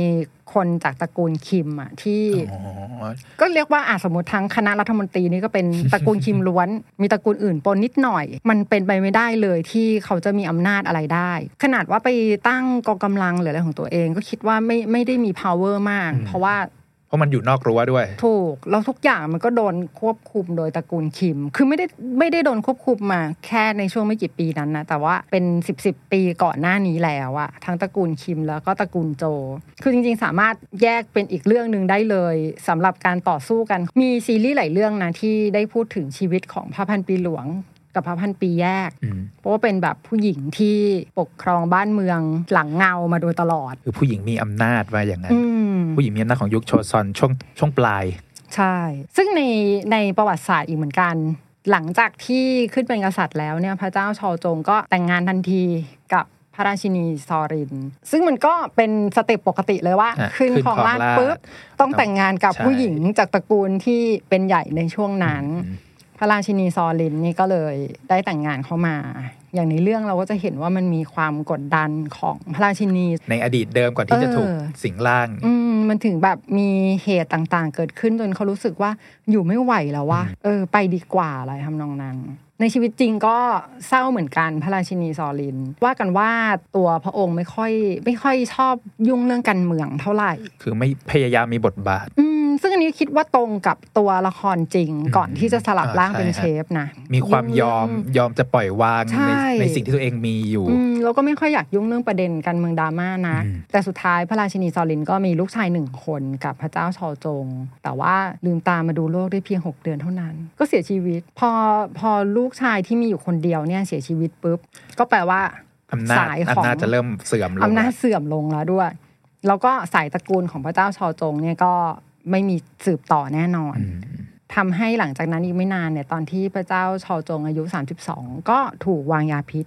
คนจากตระกูลคิมอะที่อ๋อก็เรียกว่าอาสมมติทั้งคณะรัฐมนตรีนี่ก็เป็นตระกูลคิมล้วน มีตระกูลอื่นปนนิดหน่อย มันเป็นไปไม่ได้เลยที่เขาจะมีอำนาจอะไรได้ ขนาดว่าไปตั้งกองกำลังหรืออะไรของตัวเอง ก็คิดว่าไม่ไม่ได้มี power มาก เพราะว่า เพราะมันอยู่นอกรั้วด้วย ถูก แล้วทุกอย่างมันก็โดนควบคุมโดยตระกูลคิม คือไม่ได้ไม่ได้โดนควบคุมมาแค่ในช่วงไม่กี่ปีนั้นนะ แต่ว่าเป็นสิบสิบปีก่อนหน้านี้แล้วอะทั้งตระกูลคิมแล้วก็ตระกูลโจ คือจริงๆ สามารถแยกเป็นอีกเรื่องหนึ่งได้เลยสำหรับการต่อสู้กัน มีซีรีส์หลายเรื่องนะที่ได้พูดถึงชีวิตของพระพันปีหลวง กับพระพันปีแยกอืมเพราะว่าเป็นแบบผู้หญิงที่ปกครองบ้านเมืองหลังเงามาโดยตลอด คือผู้หญิงมีอำนาจว่าอย่างนั้นอืมผู้หญิงมีอำนาจของยุคโชซอนช่วงช่วงปลาย ใช่ ซึ่งในในประวัติศาสตร์อีกเหมือนกัน หลังจากที่ขึ้นเป็นกษัตริย์แล้วเนี่ยพระเจ้าชอจงก็แต่งงานทันทีกับพระราชินีซอริน ซึ่งมันก็เป็น step ปกติเลยว่าอะขึ้นขึ้นของราชครองราชย์ปุ๊บต้องแต่งงานกับใช่ผู้หญิงจากตระกูลที่เป็นใหญ่ในช่วงนั้น พระราชินีซอรินนี่ก็เลยได้แต่งงานเข้ามา อย่างในเรื่องเราก็จะเห็นว่ามันมีความกดดันของพระราชินี ในอดีตเดิมก่อนที่จะถูกเออสิงร่าง อืมมันถึงแบบมีเหตุต่างๆ เกิดขึ้นจนเขารู้สึกว่า อยู่ไม่ไหวแล้วว่าเออ ไปดีกว่าอะไรทำนองนั้น ในชีวิตจริงก็เศร้าเหมือนกันพระราชินีซอลิน ว่ากันว่าตัวพระองค์ไม่ค่อย ไม่ค่อยชอบยุ่งเรื่องการเมืองเท่าไหร่ คือไม่พยายามมีบทบาทอืมซึ่งอันนี้คิดว่าตรงกับตัวละครจริงก่อนที่จะสลับร่างอ่าใช่เป็นฮะเชฟนะ มีความยอมยอมจะปล่อยวางใช่ในในสิ่งที่ตัวเองมีอยู่อืม เราก็ไม่ค่อยอยากยุ่งเรื่องประเด็นการเมืองดราม่านะอืมแต่สุดท้ายพระราชินีซอลินก็มีลูกชายหนึ่งคนกับพระเจ้าชอจง แต่ว่าลืมตามาดูโลกได้เพียง 6 เดือนเท่านั้น ก็เสียชีวิต พอพอลูกชายที่มีอยู่คนเดียวเนี่ยเสียชีวิตปุ๊บก็แปลว่าอำนาจสายของอำนาจจะเริ่มเสื่อมลงอำนาจเสื่อมลงแล้วด้วย แล้วก็สายตระกูลของพระเจ้าชอจงเนี่ยก็ไม่มีสืบต่อแน่นอนอืมทำให้หลังจากนั้นอีกไม่นานเนี่ยตอนที่พระเจ้าชอจงอายุ 32 ก็ถูกวางยาพิษ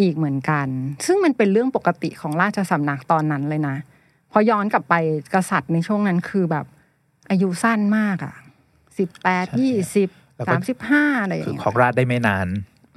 อืมอีกเหมือนกัน ซึ่งมันเป็นเรื่องปกติของราชสำนักตอนนั้นเลยนะ พอย้อนกลับไปกษัตริย์ในช่วงนั้นคือแบบ อายุสั้นมากอะสิบแปดยี่สิบสามสิบห้าอะไรอย่างคือเงี้ยของราชได้ไม่นาน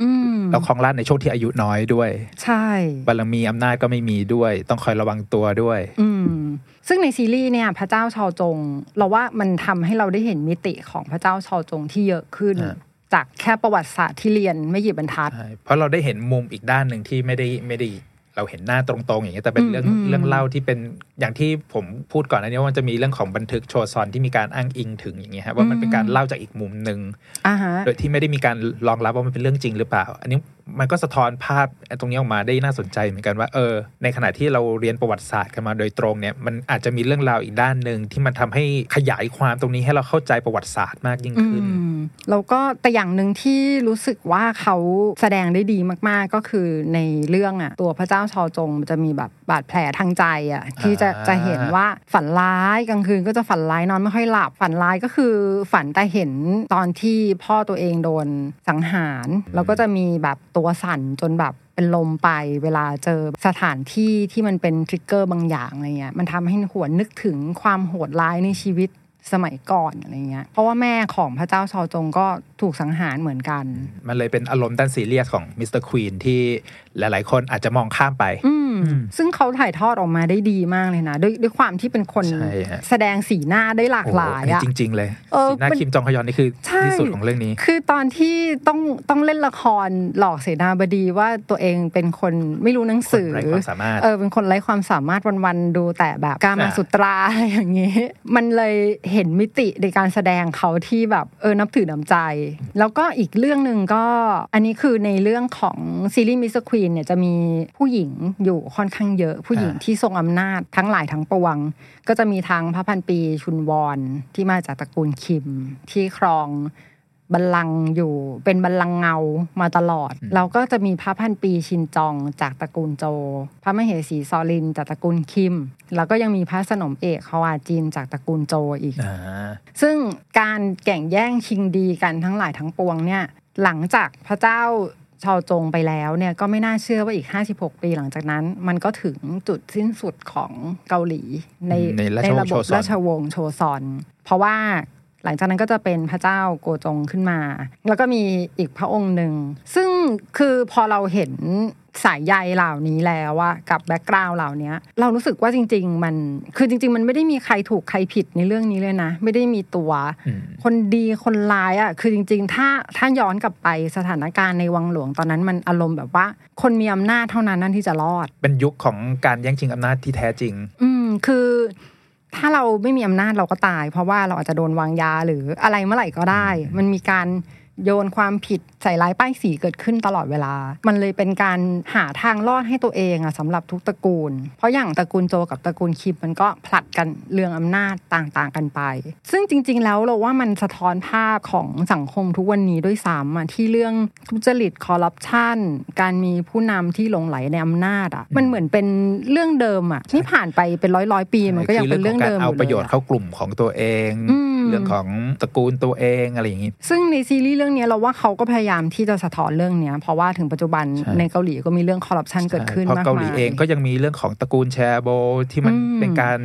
อืมแล้วของราชในช่วงที่อายุน้อยด้วย ใช่บารมีอำนาจก็ไม่มีด้วย ต้องคอยระวังตัวด้วย อืมซึ่งในซีรีส์เนี่ย พระเจ้าชอจง เราว่ามันทำให้เราได้เห็นมิติของพระเจ้าชอจงที่เยอะขึ้นฮะ จากแค่ประวัติศาสตร์ที่เรียนไม่กี่บรรทัดใช่เพราะเราได้เห็นมุมอีกด้านหนึ่งที่ไม่ได้ไม่ได้เราเห็นหน้าตรงๆอย่างเงี้ยแต่เป็นเรื่องอืมอืมเรื่องเล่าที่เป็นอย่างที่ผมพูดก่อนอันนี้ว่ามันจะมีเรื่องของบันทึกโชว์ซอนที่มีการอ้างอิงถึงอย่างเงี้ยฮะว่ามันเป็นการเล่าจากอีกมุมหนึ่งอ่าฮะโดยที่ไม่ได้มีการรองรับว่ามันเป็นเรื่องจริงหรือเปล่า อันนี้มันก็สะท้อนภาพตรงนี้ออกมาได้น่าสนใจเหมือนกันว่าเออในขณะที่เราเรียนประวัติศาสตร์กันมาโดยตรงเนี่ยมันอาจจะมีเรื่องราวอีกด้านหนึ่งที่มันทำให้ขยายความตรงนี้ให้เราเข้าใจประวัติศาสตร์มากยิ่งอืขึ้นมแล้วก็แต่อย่างหนึ่งที่รู้สึกว่าเขาแสดงได้ดีมากๆก็คือในเรื่องอะตัวพระเจ้าชอจงมันจะมีแบบบาดแผลทางใจอะที่จะอ่าจะเห็นว่าฝันร้ายกลางคืนก็จะฝันร้ายนอนไม่ค่อยหลับฝันร้ายก็คือฝันแต่เห็นตอนที่พ่อตัวเองโดนสังหาร แล้วก็จะมีแบบตัวสั่นจนแบบเป็นลมไปเวลาเจอสถานที่ที่มันเป็น trigger บางอย่างอะไรเงี้ยมันทำให้หวนนึกถึงความโหดร้ายในชีวิตสมัยก่อนอะไรเงี้ย เพราะว่าแม่ของพระเจ้าชอจงก็ถูกสังหารเหมือนกัน มันเลยเป็นอารมณ์ด้านซีเรียสของ Mr. Queen ที่ หลาย ๆ คนอาจจะมองข้ามไปอืมซึ่งเขาถ่ายทอดออกมาได้ดีมากเลยนะด้วยด้วยความที่เป็นคนใช่ฮะแสดงสีหน้าได้หลากโอ้โหหลายอันนี้อะจริง ๆ เลยเออสีหน้ามันคิมจองฮยอนนี่คือใช่ที่สุดของเรื่องนี้ คือตอนที่ต้องต้องเล่นละครหลอกเสนาบดีว่าตัวเองเป็นคนไม่รู้หนังสือคนไร้ความสามารถเออเป็นคนไร้ความสามารถวันๆดูแต่แบบการมาอ่าสุตราอะไรอย่างงี้ มันเลยเห็นมิติในการแสดงเขาที่แบบเออนับถือน้ำใจ แล้วก็อีกเรื่องหนึ่งก็อันนี้คือในเรื่องของซีรีส์มิสควีนเนี่ยจะมีผู้หญิงอยู่ค่อนข้างเยอะ ผู้หญิงอ่าที่ทรงอำนาจทั้งหลายทั้งปวง ก็จะมีทางพระพันปีชุนวรที่มาจากตระกูลคิม ที่ครองบัลลังก์อยู่เป็นบัลลังก์เงามาตลอดแล้วก็จะมีพระพันปีชินจองจากตระกูลโจ พระมเหสีซอลินจากตระกูลคิม แล้วก็ยังมีพระสนมเอกฮวาจินจากตระกูลโจอีกอ่าซึ่งการแข่งแย่งชิงดีกันทั้งหลายทั้งปวงเนี่ยหลังจากพระเจ้า ชาวจงไปแล้วเนี่ยก็ไม่น่าเชื่อว่าอีก 56 ปีหลังจากนั้น มันก็ถึงจุดสิ้นสุดของเกาหลีในในราชวงศ์ระบบโชซอนราชวงศ์โชซอน เพราะว่า หลังจากนั้นก็จะเป็นพระเจ้าโกจงขึ้นมา แล้วก็มีอีกพระองค์หนึ่ง ซึ่งคือพอเราเห็นสายใยเหล่านี้แล้วอะกับแบ็กกราวด์เหล่านี้เรารู้สึกว่าจริง ๆ มันคือจริง ๆ มันไม่ได้มีใครถูกใครผิดในเรื่องนี้เลยนะ ไม่ได้มีตัวอืมคนดีคนร้ายอะคือจริง ๆ ถ้าถ้าย้อนกลับไปสถานการณ์ในวังหลวงตอนนั้นมันอารมณ์แบบว่า คนมีอำนาจเท่านั้นนั่นที่จะรอด เป็นยุคของการแย่งชิงอำนาจที่แท้จริง อืมคือ ถ้าเราไม่มีอำนาจเราก็ตาย เพราะว่าเราอาจจะโดนวางยาหรืออะไรเมื่อไหร่ก็ได้ มันมีการ โยนความผิดใส่ร้ายป้ายสีเกิดขึ้นตลอดเวลา มันเลยเป็นการหาทางรอดให้ตัวเองอะสำหรับทุกตระกูล เพราะอย่างตระกูลโจกับตระกูลคิมมันก็ผลัดกันเรื่องอำนาจต่างๆกันไป ซึ่งจริง ๆ แล้วเราว่ามันสะท้อนภาพของสังคมทุกวันนี้ด้วยซ้ำอะที่เรื่องทุจริตคอร์รัปชันการมีผู้นำที่หลงไหลในอำนาจอะมันเหมือนเป็นเรื่องเดิมอะนี่ผ่านไปเป็นร้อยร้อยๆปีมันก็ยังเป็นเรื่องเดิมคือเรื่องของการเอายู่ประโยชน์เลยอะเข้ากลุ่มของตัวเองอืมเรื่องของตระกูลตัวเองอะไรอย่างนี้ซึ่งในซีรีส์เรื่องนี้เราว่าเขาก็พยายามที่จะสะท้อนเรื่องเนี้ยเพราะว่าถึงปัจจุบันใช่ในเกาหลีก็มีเรื่องคอร์รัปชันเกิดขึ้นเพราะมากเกาหลีมายเองก็ยังมีเรื่องของตระกูลแชร์โบที่มันอืมเป็นการ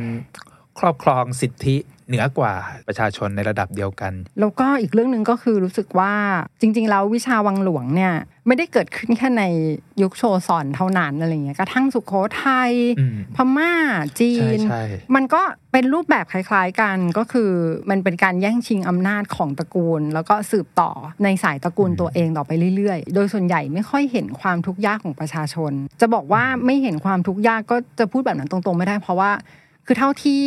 ครอบครองสิทธิ เหนือกว่าประชาชนในระดับเดียวกัน แล้วก็อีกเรื่องหนึ่งก็คือรู้สึกว่าจริง ๆ แล้ววิชาวังหลวงเนี่ยไม่ได้เกิดขึ้นแค่ในยุคโชซอนเท่านั้นอะไรเงี้ยกระทั่งสุโขทัยอืมพม่าจีใช่นใช่มันก็เป็นรูปแบบคล้าย ๆ กันก็คือมันเป็นการแย่งชิงอำนาจของตระกูล แล้วก็สืบต่อในสายตระกูลตัวเองต่อไปเรื่อยๆ โดยส่วนใหญ่ไม่ค่อยเห็นความทุกข์ยากของประชาชน จะบอกว่าไม่เห็นความทุกข์ยากก็จะพูดแบบนั้นตรงๆไม่ได้เพราะว่าคือเท่าที่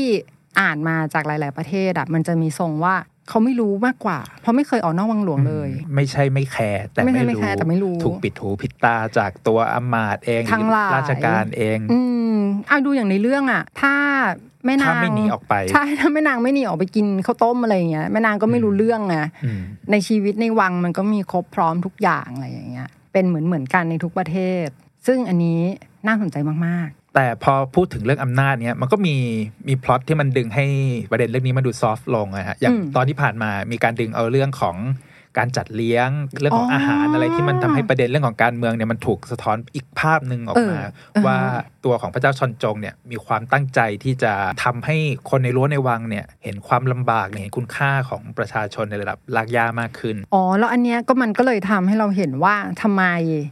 อ่านมาจากหลาย ๆ ประเทศอะมันจะมีทรงว่าเขาไม่รู้มากกว่า เพราะไม่เคยออกนอกวังหลวงเลย ไม่ใช่ไม่แคร์แต่ไม่ใช่ไม่ไม่รู้แคร์แต่ไม่รู้ถูกปิดหูปิดตาจากตัวอำมาตย์เองทั้งหลายราชการเอง อืมเอาดูอย่างในเรื่องอะถ้าแม่นางถ้าไม่หนีออกไปใช่ถ้าแม่นางไม่หนีออกไปกินข้าวต้มอะไรอย่างเงี้ยแม่นางก็ไม่รู้เรื่องไงอืมในชีวิตในวังมันก็มีครบพร้อมทุกอย่างอะไรอย่างเงี้ย เป็นเหมือนเหมือนกันในทุกประเทศ ซึ่งอันนี้น่าสนใจมาก แต่พอพูดถึงเรื่องอำนาจเนี่ยมันก็มีมีพล็อตที่มันดึงให้ประเด็นเรื่องนี้มันดูซอฟต์ลงอะฮะอย่างอืมตอนที่ผ่านมามีการดึงเอาเรื่องของ การจัดเลี้ยงเรื่องของอ๋อออาหารอะไรที่มันทำให้ประเด็นเรื่องของการเมืองเนี่ยมันถูกสะท้อนอีกภาพหนึ่งออกมาเอออ่าฮะว่าตัวของพระเจ้าชอนจงเนี่ยมีความตั้งใจที่จะทำให้คนในรั้วในวังเนี่ยเห็นความลำบากเห็นคุณค่าของประชาชนในระดับรากหญ้ามากขึ้นอ๋อแล้วอันเนี้ยก็มันก็เลยทำให้เราเห็นว่าทำไม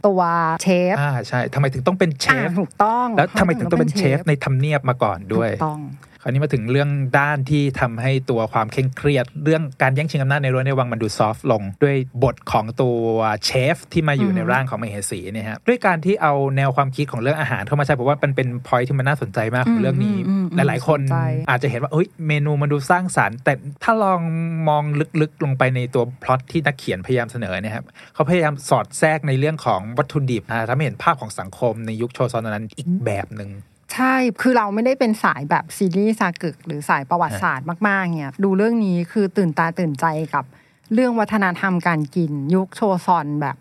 ตัวเชฟอ่าใช่ทำไมถึงต้องเป็นเชอ่าฟถูกต้อง แล้วทำไมถึงต้องเป็นเชฟในทำเนียบมาก่อนด้วยถูกต้อง คราวนี้มาถึงเรื่องด้านที่ทำให้ตัวความเคร่งเครียด เรื่องการแย่งชิงอำนาจในรั้วในวังมันดูซอฟต์ลง ด้วยบทของตัวเชฟที่มาอยู่อืมในร่างของมเหสีเนี่ยฮะด้วยการที่เอาแนวความคิดของเรื่องอาหารเข้ามาใช้ผมว่ามันเป็นพอยที่มันน่าสนใจมากของเรื่องนี้อืมอืมอืมหลาย ๆ คนสนใจอาจจะเห็นว่าเอ้ยเมนูมันดูสร้างสารรค์ แต่ถ้าลองมองลึกๆลงไปในตัวพล็อตที่นักเขียนพยายามเสนอเนี่ยครับเขาพยายามสอดแทรกในเรื่องของวัตถุดิบอ่าทำให้เห็นภาพของสังคมในยุคโชซอนนั้นอีกแบบหนึ่ง ใช่ คือเราไม่ได้เป็นสายแบบซีรีส์ซากึก หรือสายประวัติศาสตร์มากๆเนี่ยดูเรื่องนี้คือตื่นตาตื่นใจกับเรื่องวัฒนธรรมการกินยุคโชซอนแบบ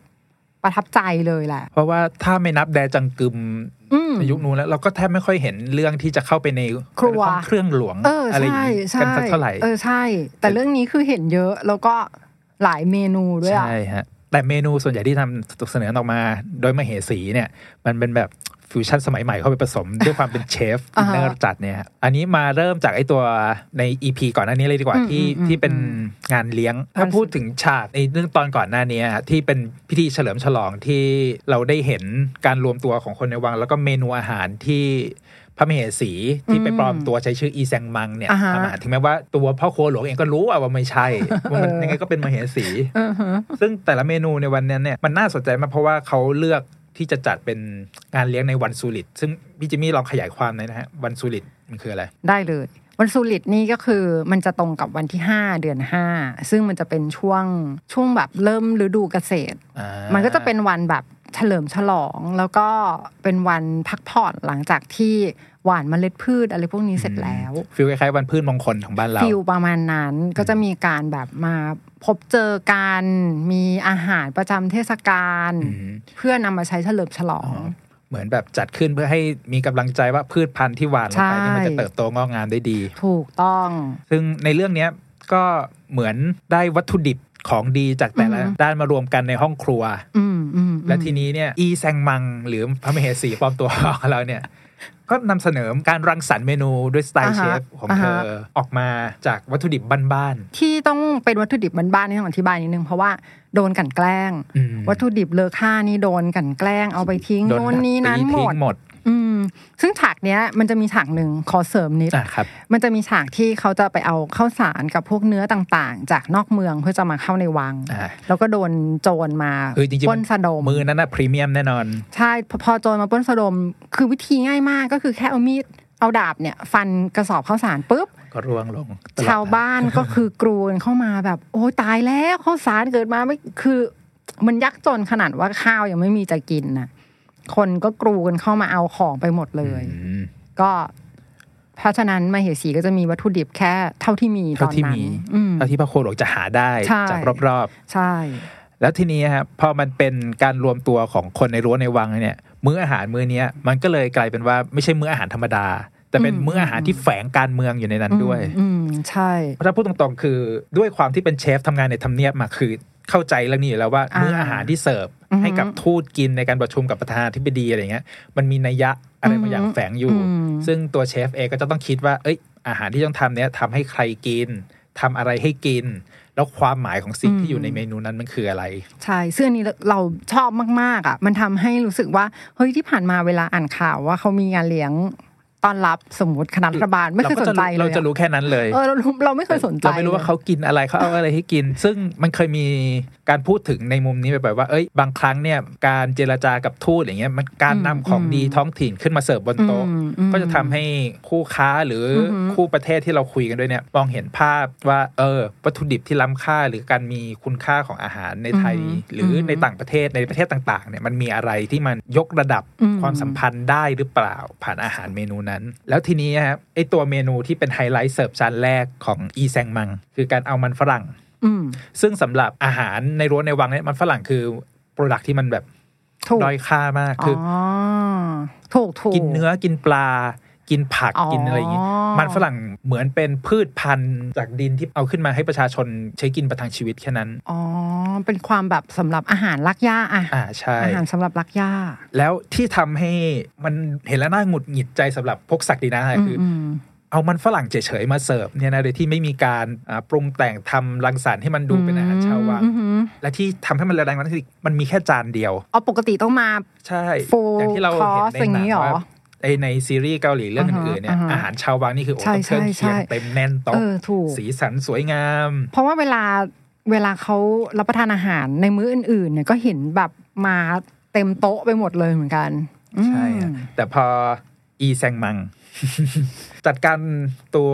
ประทับใจเลยแหละ เพราะว่าถ้าไม่นับแดจังกึมอืมในยุคนู้นแล้วเราก็แทบไม่ค่อยเห็นเรื่องที่จะเข้าไปในครัวห้องเครื่องหลวงเอออะไรอย่างใช่นี้ใช่กันสักเท่าไหร่เออใช่ แต่เรื่องนี้คือเห็นเยอะแล้วก็หลายเมนูด้วยอะใช่ฮะแต่เมนูส่วนใหญ่ที่ทำเสนอออกมา โดยมเหสีเนี่ย มันเป็นแบบ ฟิวชั่นสมัยใหม่เข้าไปผสมด้วยความเป็นเชฟอิอ่าฮะจัดเนี่ยฮะอันนี้มาเริ่มจากไอ้ตัวใน EP ก่อนหน้านี้เลยดีกว่าอืมที่อืมที่เป็นอืมงานเลี้ยง ถ้าพูดถึงฉากในเรื่องตอนก่อนหน้านี้ฮะที่เป็นพิธีเฉลิมฉลองที่เราได้เห็นการรวมตัวของคนในวัง แล้วก็เมนูอาหารที่พระมเหสีที่ไปปลอมตัวใช้ชื่ออีแซงมังเนี่ยอ่าฮะทำอาหารถึงแม้ว่าตัวพ่อครัวหลวงเองก็รู้ว่าว่าไม่ใช่ว่ามันเออยังไงก็เป็นมเหสีอือฮะซึ่งแต่ละเมนูในวันนั้นเนี่ยมันน่าสนใจมากเพราะว่าเขาเลือก ที่จะจัดเป็นงานเลี้ยงในวันสุริตซึ่งพี่จิมมี่ลองขยายความหน่อยนะฮะวันสุริตมันคืออะไร ได้เลยวันสุริตนี่ก็คือมันจะตรงกับวันที่ 5 เดือน 5 ซึ่งมันจะเป็นช่วงช่วงแบบเริ่มฤดูเกษตรอ่ามันก็จะเป็นวันแบบเฉลิมฉลอง แล้วก็เป็นวันพักผ่อนหลังจากที่หว่านเมล็ดพืชอะไรพวกนี้เสร็จแล้ว feel คล้ายๆวันพืชมงคลของบ้านเรา feelประมาณนั้นก็จะมีการแบบมา พบเจอกันมีอาหารประจำเทศกาลอืมเพื่อนำมาใช้เฉลิมฉลองเหมือนแบบจัดขึ้นเพื่อให้มีกำลังใจว่าพืชพันธุ์ที่หว่านลงไปนี่มันจะเติบโตงอกงามได้ดี ถูกต้อง ซึ่งในเรื่องเนี้ยก็เหมือนได้วัตถุดิบของดีจากแต่ละอือฮึด้านมารวมกันในห้องครัวอืมอืมและทีนี้เนี่ยอีแซงมังหรือพระมเหสีปลอมตัวของเราเนี่ย ก็นำเสนอการรังสรรค์เมนูด้วยสไตล์เชฟของเธอออกมาจากวัตถุดิบบ้านที่ต้องเป็นวัตถุดิบบ้านๆนี่ต้องอธิบายนิดนึงเพราะว่าโดนกลันแกล้งๆอืมวัตถุดิบเลอค่านี่โดนกลันแกล้งเอาไปทิ้งโดโน่นนี้นั้นตีหมทิ้งดหมด อืมซึ่งฉากเนี้ยมันจะมีฉากหนึ่งขอเสริมนิดอะครับ มันจะมีฉากที่เขาจะไปเอาข้าวสารกับพวกเนื้อต่างๆ จากนอกเมืองเพื่อจะมาเข้าในวังอ่าแล้วก็โดนโจรมาคือจริงปล้นสะดมมือนั้นนะพรีเมียมแน่นอน ใช่พอพอโจรมาปล้นสะดม คือวิธีง่ายมากก็คือแค่เอามีดเอาดาบเนี่ย ฟันกระสอบข้าวสารปุ๊บก็ร่วงลงตลอดชาวบ้านก็คือกรูกันเข้ามาแบบ โอ้ยตายแล้วข้าวสารเกิดมาไม่คือ มันยักจนขนาดว่าข้าวยังไม่มีจะกินนะ คนก็กรูกันเข้ามาเอาของไปหมดเลยอืมก็เพราะฉะนั้นมาเหสีก็จะมีวัตถุดิบแค่เท่าที่มีตเท่าอนที่นั้นมีอืมเท่าที่พระโคหลวงจะหาได้ใช่จากรอบใช่ๆแล้วทีนี้ครับพอมันเป็นการรวมตัวของคนในรั้วในวังเนี่ย มื้ออาหารมื้อเนี้ยมันก็เลยกลายเป็นว่าไม่ใช่มื้ออาหารธรรมดา แต่เป็นมื้ออาหารที่แฝงการเมืองอยู่ในนั้นด้วย อืมใช่ถ้าพูดตรงๆ คือด้วยความที่เป็นเชฟทำงานในทำเนียบมาคือ เข้าใจเรื่องนี้อยู่แล้วว่าอ่ามื้ออาหารที่เสิร์ฟอือฮึให้กับทูตกินในการประชุมกับประธานาธิบดีอะไรเงี้ยมันมีนัยยะอะไรบางอย่างอือฮึแฝงอยู่อืมซึ่งตัวเชฟเองก็จะต้องคิดว่า เอ้ย อาหารที่ต้องทำเนี้ยทำให้ใครกินทำอะไรให้กิน แล้วความหมายของสิ่งที่อยู่ในเมนูนั้นมันคืออะไร ใช่ซึ่งอันนี้เราชอบมากๆอะ มันทำให้รู้สึกว่าเฮ้ยที่ผ่านมาเวลาอ่านข่าวว่าเขามีงานเลี้ยง ต้อนรับสมมติคณะรัฐบาลไม่เคยสนใจเลยเราอะจะรู้แค่นั้นเลยเออเรารู้เราไม่เคยสนใจเราไม่รู้ว่าเขากินอะไรเขาเอาอะไรให้กิน ซึ่งมันเคยมีการพูดถึงในมุมนี้แบบว่าเอ้ยบางครั้งเนี่ยการเจรจากับทูตอย่างเงี้ยมันการนำของดีท้องถิ่นขึ้นมาเสิร์ฟบนโต๊ะอืมอืมก็จะทำให้คู่ค้าหรือออฮึคู่ประเทศที่เราคุยกันด้วยเนี่ยมองเห็นภาพว่าเออวัตถุดิบที่ล้ำค่าหรือการมีคุณค่าของอาหารในไทย หรือในต่างประเทศในประเทศต่างๆเนี่ยมันมีอะไรที่มันยกระดับอืมความสัมพันธ์ได้หรือเปล่าผ่านอาหารเมนูนั้น แล้วทีนี้ครับไอตัวเมนูที่เป็นไฮไลท์เสิร์ฟจานแรกของอีแซงมัง คือการเอามันฝรั่งอืมซึ่งสำหรับอาหารในรั้วในวังเนี่ยมันฝรั่งคือโปรดักที่มันแบบถูกด้อยค่ามากคืออถูกถูกกินเนื้อกินปลา กินผักอ๋อกินอะไรอย่างงี้มันฝรั่งเหมือนเป็นพืชพันธุ์จากดินที่เอาขึ้นมาให้ประชาชนใช้กินประทังชีวิตแค่นั้นอ๋อเป็นความแบบสำหรับอาหารลักย่าอะอ่าใช่อาหารสำหรับลักย่าแล้วที่ทำให้มันเห็นแล้วน่าหงุดหงิดใจสำหรับพวกศักดินาคืออมเอามันฝรั่งเฉยๆมาเสิร์ฟเนี่ยนะโดยที่ไม่มีการอ่าปรุงแต่งทำรังสรรค์ให้มันดูเป็นอาหารชาววังอืมอืมและที่ทำให้มันระแรงนั้นคือมันมีแค่จานเดียวเอาปกติต้องมาใช่ Full อย่างที่เราเห็น course ในหนัอย่างนี้งเหรอว่า ในในซีรีส์เกาหลีเรื่องอ่าฮะอื่นๆเนี่ยอ่าฮะอาหารชาววังนี่คือโอ้ใช่ต้องเครื่องใช่เคียงใช่เต็มแน่นโต๊ะเออถูกสีสันสวยงาม เพราะว่าเวลาเวลาเขารับประทานอาหารในมื้ออื่นๆเนี่ยก็เห็นแบบมาเต็มโต๊ะไปหมดเลยเหมือนกัน ใช่อืฮะมแต่พออีแซงมัง จัดการตัว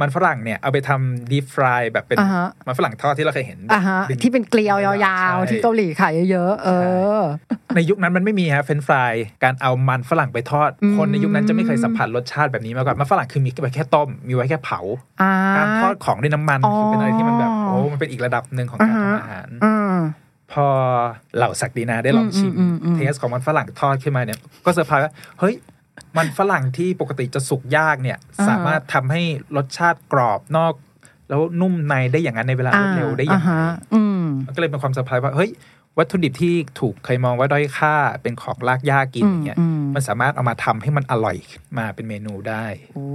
มันฝรั่งเนี่ยเอาไปทำดีฟรายแบบเป็นอ่าฮะมันฝรั่งทอดที่เราเคยเห็นอ่าฮะเป็นที่เป็นเกลียวยาวๆใช่ที่เกาหลีขายเยอะๆเออ ในยุคนั้นมันไม่มีฮะเฟรนช์ฟรายการเอามันฝรั่งไปทอดอืมคนในยุคนั้นจะไม่เคยสัมผัสรสชาติแบบนี้มาก่อนมันฝรั่งคือมีไว้แค่ต้ม มีไว้แค่เผาอ่าการทอดของด้วยน้ำมันอ๋อคือเป็นอะไรที่มันแบบโอ้มันเป็นอีกระดับหนึ่งของการอ่าฮะทำอาหารอืมพอเหล่าศักดินาได้ลองชิมอืมอืมอืม taste ของมันฝรั่งทอดขึ้นมาเนี่ย ก็เซอร์ไพรส์ว่าเฮ้ย มันฝรั่งที่ปกติจะสุกยากเนี่ยอ่าฮะสามารถทำให้รสชาติกรอบนอก แล้วนุ่มในได้อย่างนั้นในเวลารวดเร็วได้อย่างอ่าไรฮะอืมมันก็เลยเป็นความเซอร์ไพรส์ว่าเฮ้ยวัตถุดิบที่ถูกเคยมองว่าด้อยค่าเป็นของรากหญ้ากินอย่างเงี้ยอืมอืมมันสามารถเอามาทำให้มันอร่อยมาเป็นเมนูได้โอ้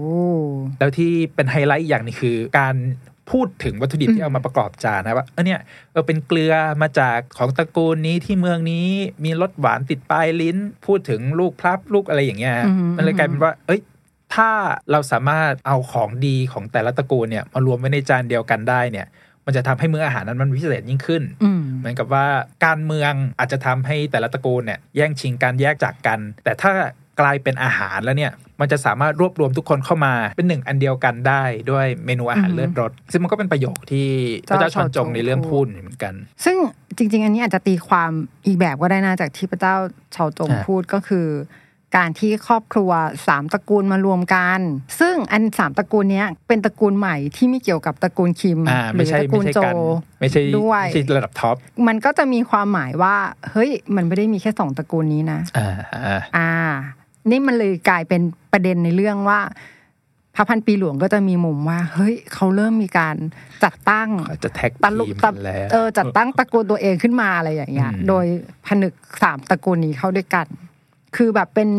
แล้วที่เป็นไฮไลท์อีกอย่างหนึงคือ การ พูดถึงวัตถุดิบที่เอามาประกอบจานนะว่าเออเนี่ยเออเป็นเกลือมาจากของตระกูลนี้ที่เมืองนี้มีรสหวานติดปลายลิ้น พูดถึงลูกพลับลูกอะไรอย่างเงี้ยฮะอืมมันเลยกลายเป็นว่า เอ้ยถ้าเราสามารถเอาของดีของแต่ละตระกูลเนี่ยมารวมไว้ในจานเดียวกันได้เนี่ย มันจะทำให้มื้ออาหารนั้นมันพิเศษยิ่งขึ้นอืมเหมือนกับว่าการเมืองอาจจะทำให้แต่ละตระกูลเนี่ยแย่งชิงการแยกจากกัน แต่ถ้ากลายเป็นอาหารแล้วเนี่ย มันจะสามารถรวบรวมทุกคนเข้ามาเป็นหนึ่งอันเดียวกันได้ด้วยเมนูอาหารอือฮึเลือดรสซึ่งมันก็เป็นประโยคที่พระเจ้าชอนจงในเรื่องพูพูดดเหมือนกัน ซึ่งจริง ๆ อันนี้อาจจะตีความอีกแบบก็ได้นะจากที่พระเจ้าชาวจงอ่าพูดก็คือการที่ครอบครัวสามตระกูลมารวมกัน ซึ่งอันสามตระกูลเนี้ยเป็นตระกูลใหม่ที่ไม่เกี่ยวกับตระกูลคิมอ่าหรืไม่อใช่ตระกูไม่ลใช่โจกันไม่ใช่ด้วยไม่ใช่ระดับท็อปมันก็จะมีความหมายว่า เฮ้ยมันไม่ได้มีแค่สองตระกูลนี้นะอ่าอ่าอ่านี่มันเลยกลายเป็น ประเด็นในเรื่องว่าพระพันปีหลวงก็จะมีมุมว่า เฮ้ยเขาเริ่มมีการจัดตั้งเขาจะแท็กตะลุทีมตะกันแล้วเออจัดตั้งตระกูลตัวเองขึ้นมาอะไรอย่างเงี้ยอืมโดยผนึกสามตระกูลนี้เข้าด้วยกัน คือแบบเป็น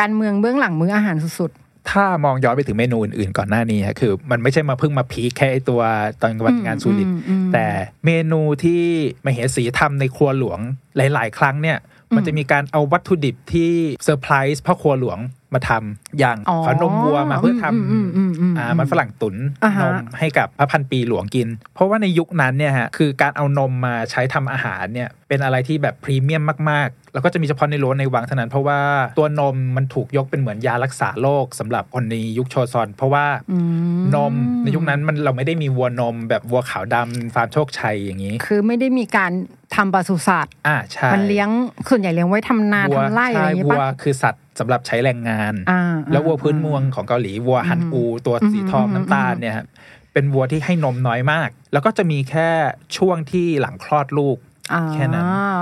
การเมืองเบื้องหลังมื้ออาหารสุดถ้ามองย้อนไปถึงเมนูอื่นๆก่อนหน้านี้ฮะคือ มันไม่ใช่มาเพิ่งมาพีคแค่ไอ้ตัวตอนวันอืมงานซูริตอืมอืมแต่เมนูที่มเหสีทำในครัวหลวงหลาย ๆ ครั้งเนี่ย มันจะมีการเอาวัตถุดิบที่เซอร์ไพรส์พ่อครัวหลวงมาทำอย่างอ๋อขอนมวัวมาเพื่อทอืมอืมอืมอืมำอ่ามันฝรั่งตุนอ่าฮะนมให้กับพระพันปีหลวงกิน เพราะว่าในยุคนั้นเนี่ยฮะคือการเอานมมาใช้ทำอาหารเนี่ยเป็นอะไรที่แบบพรีเมียมมากๆ แล้วก็จะมีเฉพาะในรั้วในวังเท่านั้นเพราะว่าตัวนมมันถูกยกเป็นเหมือนยารักษาโรคสำหรับคนในยุคโชซอน เพราะว่าอืมนมในยุคนั้นมันเราไม่ได้มีวัวนม แบบวัวขาวดำฟาร์มโชคชัยอย่างนี้ คือไม่ได้มีการทำปศุสัตว์อ่าใช่มันเลี้ยงส่วนใหญ่เลี้ยงไว้ทำนาวัวทำไร่อะไรใช่อย่างงี้วัปะวคือสัตว์สำหรับใช้แรงงานอ่าแล้ววัวพื้นเมืองของเกาหลีวัวฮันอูตัวสีทองอืมน้ำตาลเนี่ยครับเป็นวัวที่ให้นมน้อยมาก แล้วก็จะมีแค่ช่วงที่หลังคลอดลูกอ่าแค่นั้นอ๋อ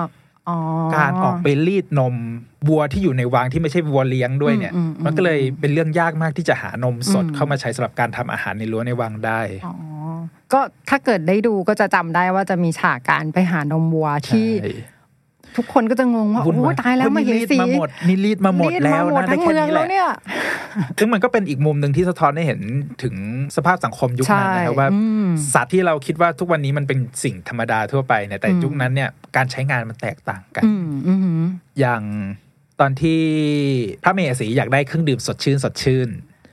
การออกไปรีดนมวัวที่อยู่ในวังที่ไม่ใช่วัวเลี้ยงด้วยเนี่ยอืมอืมมันก็เลยเป็นเรื่องยากมากที่จะหานมสดอืมเข้ามาใช้สำหรับการทำอาหารในรั้วในวังได้อ๋อก็ถ้าเกิดได้ดูก็จะจำได้ว่าจะมีฉากการไปหานมวัวที่ใช่ ทุกคนก็จะงงว่าวุ่นโอ้วายตายแล้วโอ้มานี่เห็นรีดสีมาหมดนี่รีดมาหมดรีแล้วมาหมดนะทั้ได้งแค่เมืองนี้แหแล้ละวเนี่ยซึ่งมันก็เป็นอีกมุมหนึ่งที่สะท้อนให้เห็นถึงสภาพสังคมยุคนั้นนะครับใช่ว่าอืมสัตว์ที่เราคิดว่าทุกวันนี้มันเป็นสิ่งธรรมดาทั่วไปเนี่ยแต่อืมยุคนั้นเนี่ยการใช้งานมันแตกต่างกันอืมอืมอย่างตอนที่พระเมสสีอยากได้เครื่องดื่มสดชื่นสดชื่น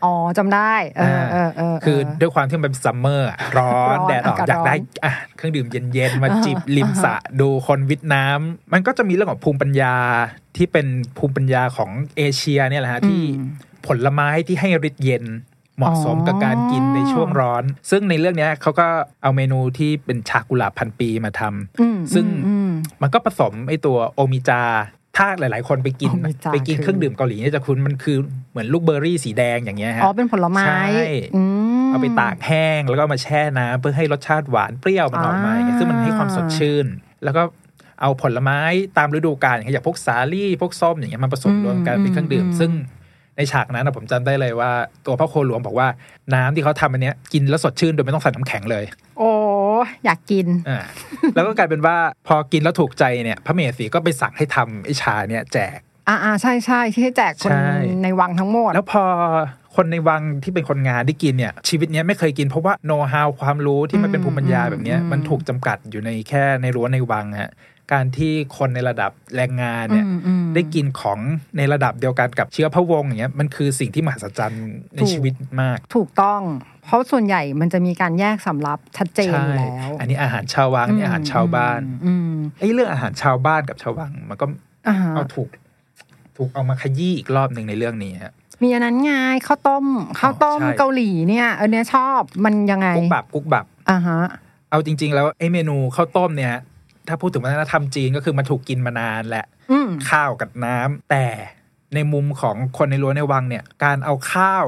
อ๋อจำได้เออเออเออคือด้วยความที่มันเป็น summer อะร้อนร้อนแดดออกอากาศอยากได้ร้อนอะเครื่องดื่มเย็นๆ มาอ่าฮะจิบริมสระดูคนว่ายน้ำมันก็จะมีเรื่องของภูมิปัญญาที่เป็นภูมิปัญญาของเอเชียเนี่ยแหละฮะที่อืมผลไม้ที่ให้ฤทธิ์เย็นเหมาะสมกับการกินในช่วงร้อน ซึ่งในเรื่องเนี้ยเขาก็เอาเมนูที่เป็นชากุหลาบพันปีมาทำอืมซึ่งอืมมันก็ผสมไอ้ตัวโอมิจา ถ้าหลาย ๆ คนไปกินโอมิจาไปกินคือเครื่องดื่มเกาหลีเนี่ยจะคุ้นมันคือเหมือนลูกเบอร์รี่สีแดงอย่างเงี้ยฮะอ๋อเป็นผลไม้ใช่อืมเอาไปตากแห้งแล้วก็เอามาแช่น้ำเพื่อให้รสชาติหวานเปรี้ยวมันออกมาอย่างเงี้ยอ่าซึ่งมันให้ความสดชื่น แล้วก็เอาผลไม้ตามฤดูกาลอย่างเงี้ยอย่างพวกสาลี่พวกส้มอย่างเงี้ยมาผสมรวมกันเป็นเครื่องดื่ม ซึ่ง ในฉากนั้นนะผมจำได้เลยว่า ตัวพ่อโคหลวงบอกว่าน้ำที่เขาทำอันเนี้ยกินแล้วสดชื่นโดยไม่ต้องใส่น้ำแข็งเลย โอ้อยากกินอ่าแล้วก็กลายเป็นว่าพอกินแล้วถูกใจเนี่ยพระเมสสีก็ไปสั่งให้ทำไอ้ชาเนี่ยแจกอ่าอ่าใช่ใช่ที่ให้แจกคนใช่ในวังทั้งหมด แล้วพอคนในวังที่เป็นคนงานได้กินเนี่ย ชีวิตเนี้ยไม่เคยกินเพราะว่าโน้ตฮาวความรู้ที่มันเป็นภูมิปัญญาแบบเนี้ยอืมมันถูกจำกัดอยู่ในแค่ในรั้วในวังฮะ การที่คนในระดับแรงงานเนี่ยอืมอืมได้กินของในระดับเดียวกันกับเชื้อพระวงศ์อย่างเงี้ยมันคือสิ่งที่มหัศจรรย์ในถูกชีวิตมาก ถูกต้อง เพราะส่วนใหญ่มันจะมีการแยกสำรับชัดเจนใช่อยู่แล้ว อันนี้อาหารชาววังอันนี้อาหารชาวบ้านอืมไอ้เรื่องอาหารชาวบ้านกับชาววังมันก็อ่าฮะเอาถูก ถูกเอามาขยี้อีกรอบหนึ่งในเรื่องนี้ฮะมีอันนั้นไงข้าวต้มข้าวต้มใช่เกาหลีเนี่ยอันเนี้ยชอบมันยังไงกุ๊กบับกุ๊กบับอ่าฮะเอาจริง ๆ แล้วไอ้เมนูข้าวต้มเนี่ย ถ้าพูดถึงวัฒนธรรมจีนก็คือมันถูกกินมานานแหละอืมข้าวกับน้ำแต่ในมุมของคนในรั้วในวังเนี่ย การเอาข้าว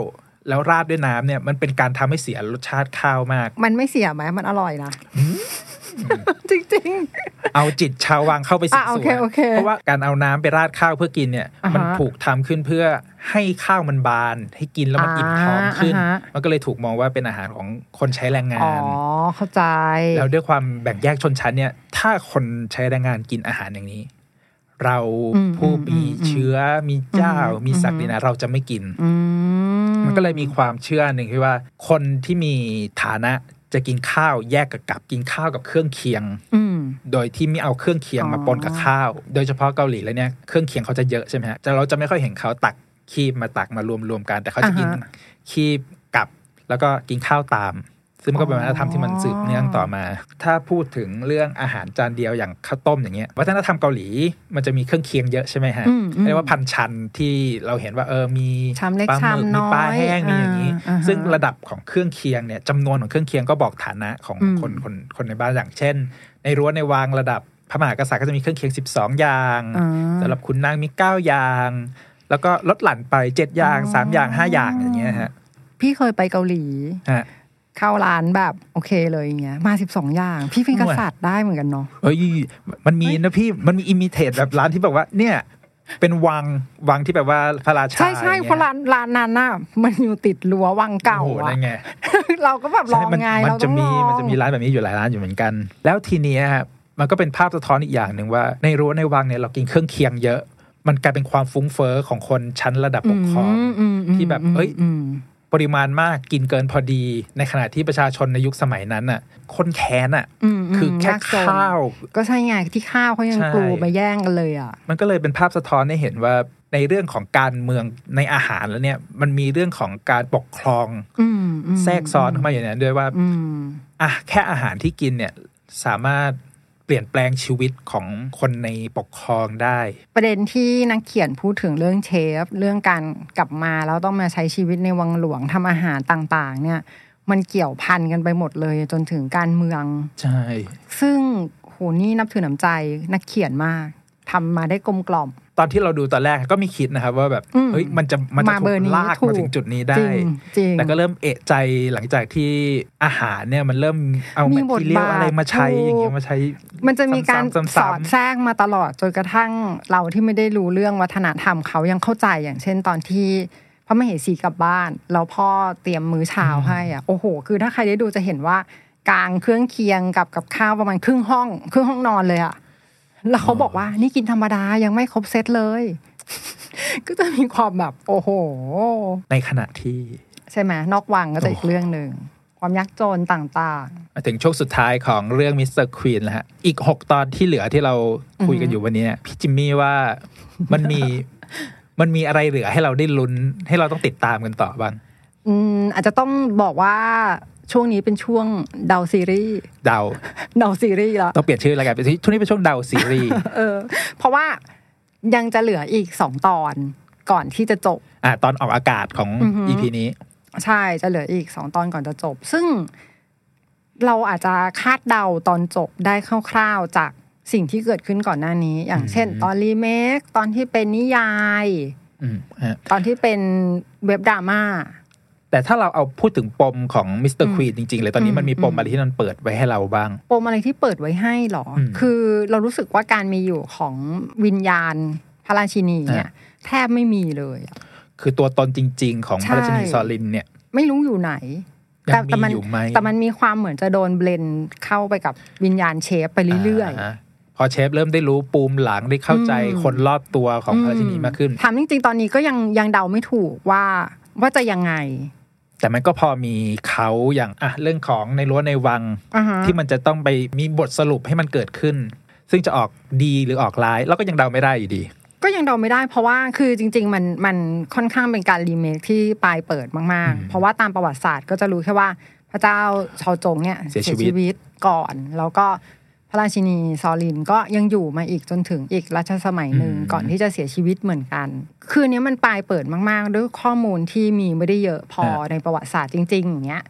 แล้วราดด้วยน้ำเนี่ย มันเป็นการทำให้เสียรสชาติข้าวมาก มันไม่เสียไหมมันอร่อยนะ จริงเอาจิตชาววังเข้าไปสิอะงโอสู่เคโอเคเพราะว่าการเอาน้ำไปราดข้าวเพื่อกินเนี่ยอ่าฮะมันถูกทำขึ้นเพื่อให้ข้าวมันบาน ให้กินแล้วมันอิ่มท้องขึ้นอ่าฮะมันก็เลยถูกมองว่าเป็นอาหารของคนใช้แรงงาๆอ๋อนเข้าใจ แล้วด้วยความแบ่งแยกชนชั้นเนี่ย ถ้าคนใช้แรงงานกินอาหารอย่างนี้ เราอืมผู้มีอืมเชื้อมีเจ้าอืมมีศักดินาเราจะไม่กินอืมมันก็เลยมีความเชื่อหนึ่งที่ว่า คนที่มีฐานะ จะกินข้าวแยกกับกับกินข้าวกับเครื่องเคียงอืมโดยที่ไม่เอาเครื่องเคียงมาอ๋อปนกับข้าว โดยเฉพาะเกาหลีแล้วเนี่ยเครื่องเคียงเขาจะเยอะใช่ไหมฮะแต่เราจะไม่ค่อยเห็นเขาตักคีบมาตักมารวมๆกัน แต่เขาจะกินอ่าฮะคีบกับแล้วก็กินข้าวตาม ซึ่งมันก็เป็นวัฒนธรรมที่มันสืบเนื่องต่อมา ถ้าพูดถึงเรื่องอาหารจานเดียวอย่างข้าวต้มอย่างเงี้ยวัฒนธรรมเกาหลีมันจะมีเครื่องเคียงเยอะใช่ไหมฮะอืมอืมเรียกว่าพันชันที่เราเห็นว่าเออมีชามเล็กปลาหมึกชามน้มีอยปลาแห้งมีอย่างนี้อ่าอ่าฮะซึ่งระดับของเครื่องเคียงเนี่ยจำนวนของเครื่องเคียงก็บอกฐานะของอืมคนคนคนในบ้านอย่างเช่น ในรั้วในวังระดับพระมหากษัตริย์ก็จะมีเครื่องเคียง 12 อย่างอ่าสำหรับขุนนางมี 9 อย่าง แล้วก็ลดหลั่นไป 7 อย่างอ๋อ3อย่าง 5 อย่างอย่างเงี้ยฮะพี่เคยไปเกาหลีฮะ เข้าร้านแบบโอเคเลยอย่างเงี้ยมาสิบสองอย่าง พี่เป็นกษัตริย์ได้เหมือนกันเนาะเอ้ยมันมีนะพี่มันมีอิมิเทตแบบร้านที่แบบว่า เนี่ย เป็นวังวังที่แบบว่าพระราชาใช่ใช่อย่งเพงี้ยราะร้านร้านนั้นน่ะมันอยู่ติดรั้ววังเก่าโอ้โหอะนั่นไงเราก็แบบลองใช่มันไงมันเราจะต้องมีลองมันจะมีร้านแบบนี้อยู่หลายร้านอยู่เหมือนกัน แล้วทีเนี้ยฮะมันก็เป็นภาพสะท้อนอีกอย่างหนึ่งว่า ในรั้วในวังเนี่ยเรากินเครื่องเคียงเยอะ มันกลายเป็นความฟุ้งเฟ้อของคนชั้นระดับปกครองมอืมที่แบบเอ้ยอืม ปริมาณมากกินเกินพอดี ในขณะที่ประชาชนในยุคสมัยนั้นน่ะ คนแค้นอะอืมมคือแค่ยกจนข้าว ก็ใช่ไงที่ข้าวเขายังใช่กลูมาแย่งกันเลยอะ มันก็เลยเป็นภาพสะท้อนให้เห็นว่าในเรื่องของการเมืองในอาหารแล้วเนี่ย มันมีเรื่องของการปกครองอืมอืมแทรกซ้อนเข้ามาอย่างนั้นด้วยว่าอืมอะแค่อาหารที่กินเนี่ยสามารถ เปลี่ยนแปลงชีวิตของคนในปกครองได้ ประเด็นที่นักเขียนพูดถึงเรื่องเชฟ เรื่องการกลับมาแล้วต้องมาใช้ชีวิตในวังหลวงทำอาหารต่าง ๆ เนี่ย มันเกี่ยวพันกันไปหมดเลยจนถึงการเมือง ใช่ ซึ่งโหนี่นับถือน้ำใจนักเขียนมากทำมาได้กลมกล่อม ตอนที่เราดูตอนแรกก็ไม่คิดนะครับ ว่าแบบอืมเฮ้ยมันจะมันจะมาถูเบอร์กนี้ลากถูกมาถึงจุดนี้ได้จริงจริงแต่ก็เริ่มเอะใจหลังจากที่อาหารเนี่ยมันเริ่มเอามีแมทบททีเรียลบาทอะไรมาใช้ถูกอย่างเงี้ยมาใช้ มันจะมีการซ้ำๆสอดแทรกมาตลอดจนกระทั่งเราที่ไม่ได้รู้เรื่องวัฒนธรรมเขายังเข้าใจอย่างเช่นตอนที่พระมเหสีกลับบ้าน แล้วพ่อเตรียมมื้อเช้าให้อะโอ้โห คือถ้าใครได้ดูจะเห็นว่ากลางเครื่องเคียงกับกับข้าวประมาณครึ่งห้อง ครึ่งห้องนอนเลยอะ แล้วเขาบอกว่านี่กินธรรมดายังไม่ครบเซตเลย ก็จะมีความแบบ โอ้โห ในขณะที่ ใช่ไหมนอกวังก็จะอีกเรื่องหนึ่งความยากจนต่างมาถึงช่วงสุดท้ายของเรื่อง Mr. Queen แล้วฮะ อีกหกตอนที่เหลือที่เราคุยกันอยู่วันนี้เนี่ยพี่จิมมี่ว่ามันมีมันมีอะไรเหลือให้เราได้ลุ้นให้เราต้องติดตามกันต่อบ้างๆอืมอาจจะต้องบอกว่า ช่วงนี้เป็นช่วงเดาซีรีส์เดาเดาซีรีส์แล้วต้องเปลี่ยนชื่อรายการเป็นช่วงนี้เป็นช่วงเดาซีรีส์เออ เพราะว่ายังจะเหลืออีกสองตอนก่อนที่จะจบ อะตอนออกอากาศของอือฮึ EP นี้ ใช่จะเหลืออีกสองตอนก่อนจะจบ ซึ่งเราอาจจะคาดเดาตอนจบได้คร่าวๆจากสิ่งที่เกิดขึ้นก่อนหน้านี้ อย่างเช่น ตอนรีเมคตอนที่เป็นนิยายอืมฮะตอนที่เป็น web drama แต่ถ้าเราเอาพูดถึงปมของมิสเตอร์อืม Queen จริง ๆ เลยตอนนี้มันมีปมอืมอะไรที่มันเปิดไว้ให้เราบ้าง ปมอะไรที่เปิดไว้ให้หรออมคือเรารู้สึกว่าการมีอยู่ของวิญญาณพระราชินีเนี่ยแทบไม่มีเลยอะคือตัวตนจริง ๆ ของใช่พระราชินีซอลินเนี่ย ไม่รู้อยู่ไหนยังแต่มีมันอยู่ไหมแต่มันมีความเหมือนจะโดน blend เข้าไปกับวิญญาณเชฟไปเรื่อยๆพอเชฟเริ่มได้รู้ปูมหลังได้เข้าใจอืมคนรอบตัวของๆพระราชินีมากขึ้นถามจริงๆ ตอนนี้ก็ยังยังเดาไม่ถูกว่าว่าจะยังไง แต่มันก็พอมีเขาอย่างอะเรื่องของในรั้วในวังอ่าฮะที่มันจะต้องไปมีบทสรุปให้มันเกิดขึ้น ซึ่งจะออกดีหรือออกร้ายเราก็ยังเดาไม่ได้อยู่ดี ก็ยังเดาไม่ได้เพราะว่าคือจริง ๆ มันมันค่อนข้างเป็นการรีเมคที่ปลายเปิดมากอืมๆเพราะว่าตามประวัติศาสตร์ก็จะรู้แค่ว่าพระเจ้าชาวจงเนี่ยเสียชีวิตตก่อน แล้วก็ พระราชินีซอลินก็ยังอยู่มาอีกจนถึงอีกรัชสมัยหนึ่งก่อนที่จะเสียชีวิตเหมือนกัน คือตอนนี้มันปลายเปิดมาก ๆ ด้วยข้อมูลที่มีไม่ได้เยอะพอในประวัติศาสตร์จริง ๆ อย่างเงี้ย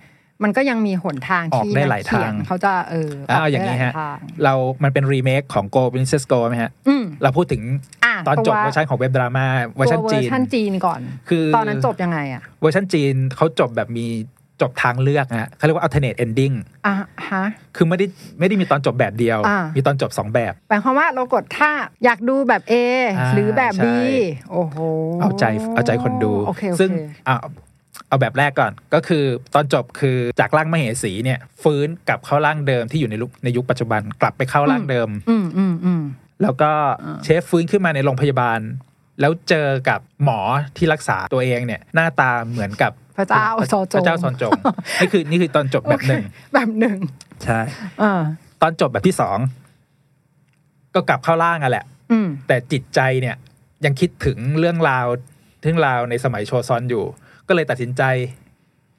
มันก็ยังมีหนทางออกที่ได้นักหลายเขียนทางเขาจะเอออะเอาอย่างนี้นี้ฮะทางเรา มันเป็นรีเมคของ Go Princess Go ไหมฮะอืมเราพูดถึงอะตอนจบตัวเวอร์ชันของ web drama เวอร์ชันตัวจีเวอนร์ชันจีนก่อน คือตอนนั้นจบยังไงอะเวอร์ชันจีนเขาจบแบบมี จบทางเลือกนะฮะเขาเรียกว่า alternate ending อะฮะคือไม่ได้ไม่ได้มีตอนจบแบบเดียวอ่ามีมีตอนจบสองแบบหมายความว่าเรากดถ้าอยากดูแบบ A อ่าหรือแบบใช่ B โอ้โหเอาใจเอาใจคนดูโอเคโอเคซึ่งเอาเอาแบบแรกก่อนก็คือตอนจบคือจากร่างมเหสีเนี่ยฟื้นกลับเข้าร่างเดิมที่อยู่ในยุคในยุคปัจจุบันกลับไปเข้าร่างเดิม อืมอืมอืมแล้วก็อ่าเชฟฟื้นขึ้นมาในโรงพยาบาล แล้วเจอกับหมอที่รักษาตัวเองเนี่ยหน้าตาเหมือนกับ พระเจ้าซอจงพระเจ้าซอนจงนี่คือนี่คือตอนจบแบบหนึ่งโอเคแบบหนึ่งใช่อ่าตอนจบแบบที่สองก็กลับเข้าร่างอะแหละอืมแต่จิตใจเนี่ยยังคิดถึงเรื่องราวเรื่องราวในสมัยโชซอนอยู่ ก็เลยตัดสินใจ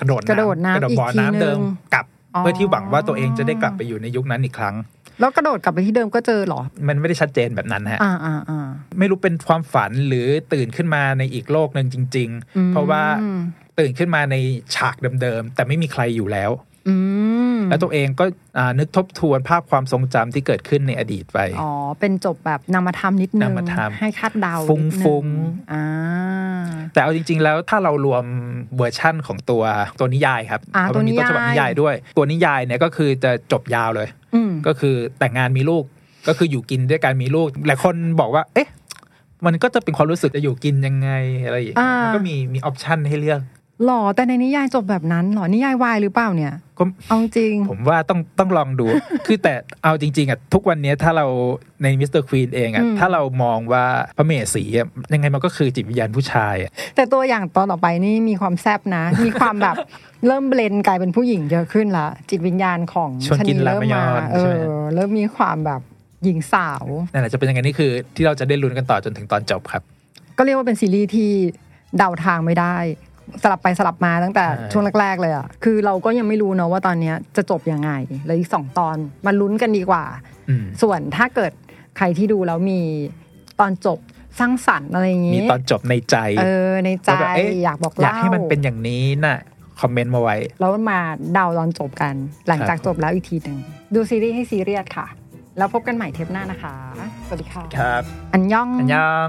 กระโดดกระโดดน้ำกระโดดบ่ออีกทีน้ำเดิมนึงกลับอ๋อเพื่อที่หวังว่าตัวเองจะได้กลับไปอยู่ในยุคนั้นอีกครั้ง แล้วกระโดดกลับไปที่เดิมก็เจอเหรอ มันไม่ได้ชัดเจนแบบนั้นฮะอ่าอ่าอ่าไม่รู้เป็นความฝันหรือตื่นขึ้นมาในอีกโลกหนึ่งจริงอืมๆเพราะว่า ตื่นขึ้นมาในฉากเดิมๆแต่ไม่มีใครอยู่แล้วอืมแล้วตัวเองก็อ่านึกทบทวนภาพความทรงจำที่เกิดขึ้นในอดีตไป อ๋อ เป็นจบแบบนามธรรมนิดนึงนามธรรมให้คาดเดาฟุ้งนิดนึฟุ้งอ่าแต่เอาจริง ๆ แล้วถ้าเรารวมเวอร์ชั่นของตัวตัวนิยายครับอ่าเพราะมันมีตัต้วนฉบับนิยายนิยายด้วย ตัวนิยายเนี่ยก็คือจะจบยาวเลยอืมก็คือแต่งงานมีลูกก็คืออยู่กินด้วยกันมีลูกหลายคนบอกว่า เอ๊ะมันก็จะเป็นความรู้สึกจะอยู่กินยังไงอะไรอย่างเงี้ยอ่ามัมันก็มีมีออปชันให้เลือก หรอแต่ในนิยายจบแบบนั้นหรอนิยายวายหรือเปล่าเนี่ยก็เอาจริง ผมว่าต้องต้องลองดู คือแต่เอาจริง ๆอะทุกวันนี้ถ้าเราในมิสเตอร์ควีนเองอะอืมถ้าเรามองว่าพระเมสีอะยังไงมันก็คือจิตวิญญาณผู้ชายอะแต่ตัวอย่างตอนต่อไปนี่มีความแซบนะ มีความแบบเริ่มเบลนกลายเป็นผู้หญิงเยอะขึ้นละจิตวิญญาณของชวนกินชะรามเริ่มยมาอนเอใช่ไหมอเริ่มมีความแบบหญิงสาวนั่นแหละจะเป็นยังไงนี่คือที่เราจะได้ลุ้นกันต่อจนถึงตอนจบครับ ก็เรียกว่าเป็นซีรีส์ที่เดาทางไม่ได้ สลับไปสลับมาตั้งแต่ใช่ช่วงแรกๆเลยอะคือเราก็ยังไม่รู้เนอะว่าตอนเนี้ยจะจบยังไงแล้วอีกสองตอนมาลุ้นกันดีกว่าอืมส่วนถ้าเกิดใครที่ดูแล้วมีตอนจบสร้างสรรค์อะไรอย่างมีงี้ตอนจบในใจ เออในใจว่าแบบเอ๊ะอยากบอกอยากเล่าให้มันเป็นอย่างนี้น่ะคอมเมนต์มาไว้ แล้วมาเดาตอนจบกัน หลังจากครับจบแล้วอีกทีหนึ่งดูซีรีส์ให้ซีเรียสค่ะ แล้วพบกันใหม่เทปหน้านะคะ สวัสดีค่ะ ครับ อันย่อง อันยัง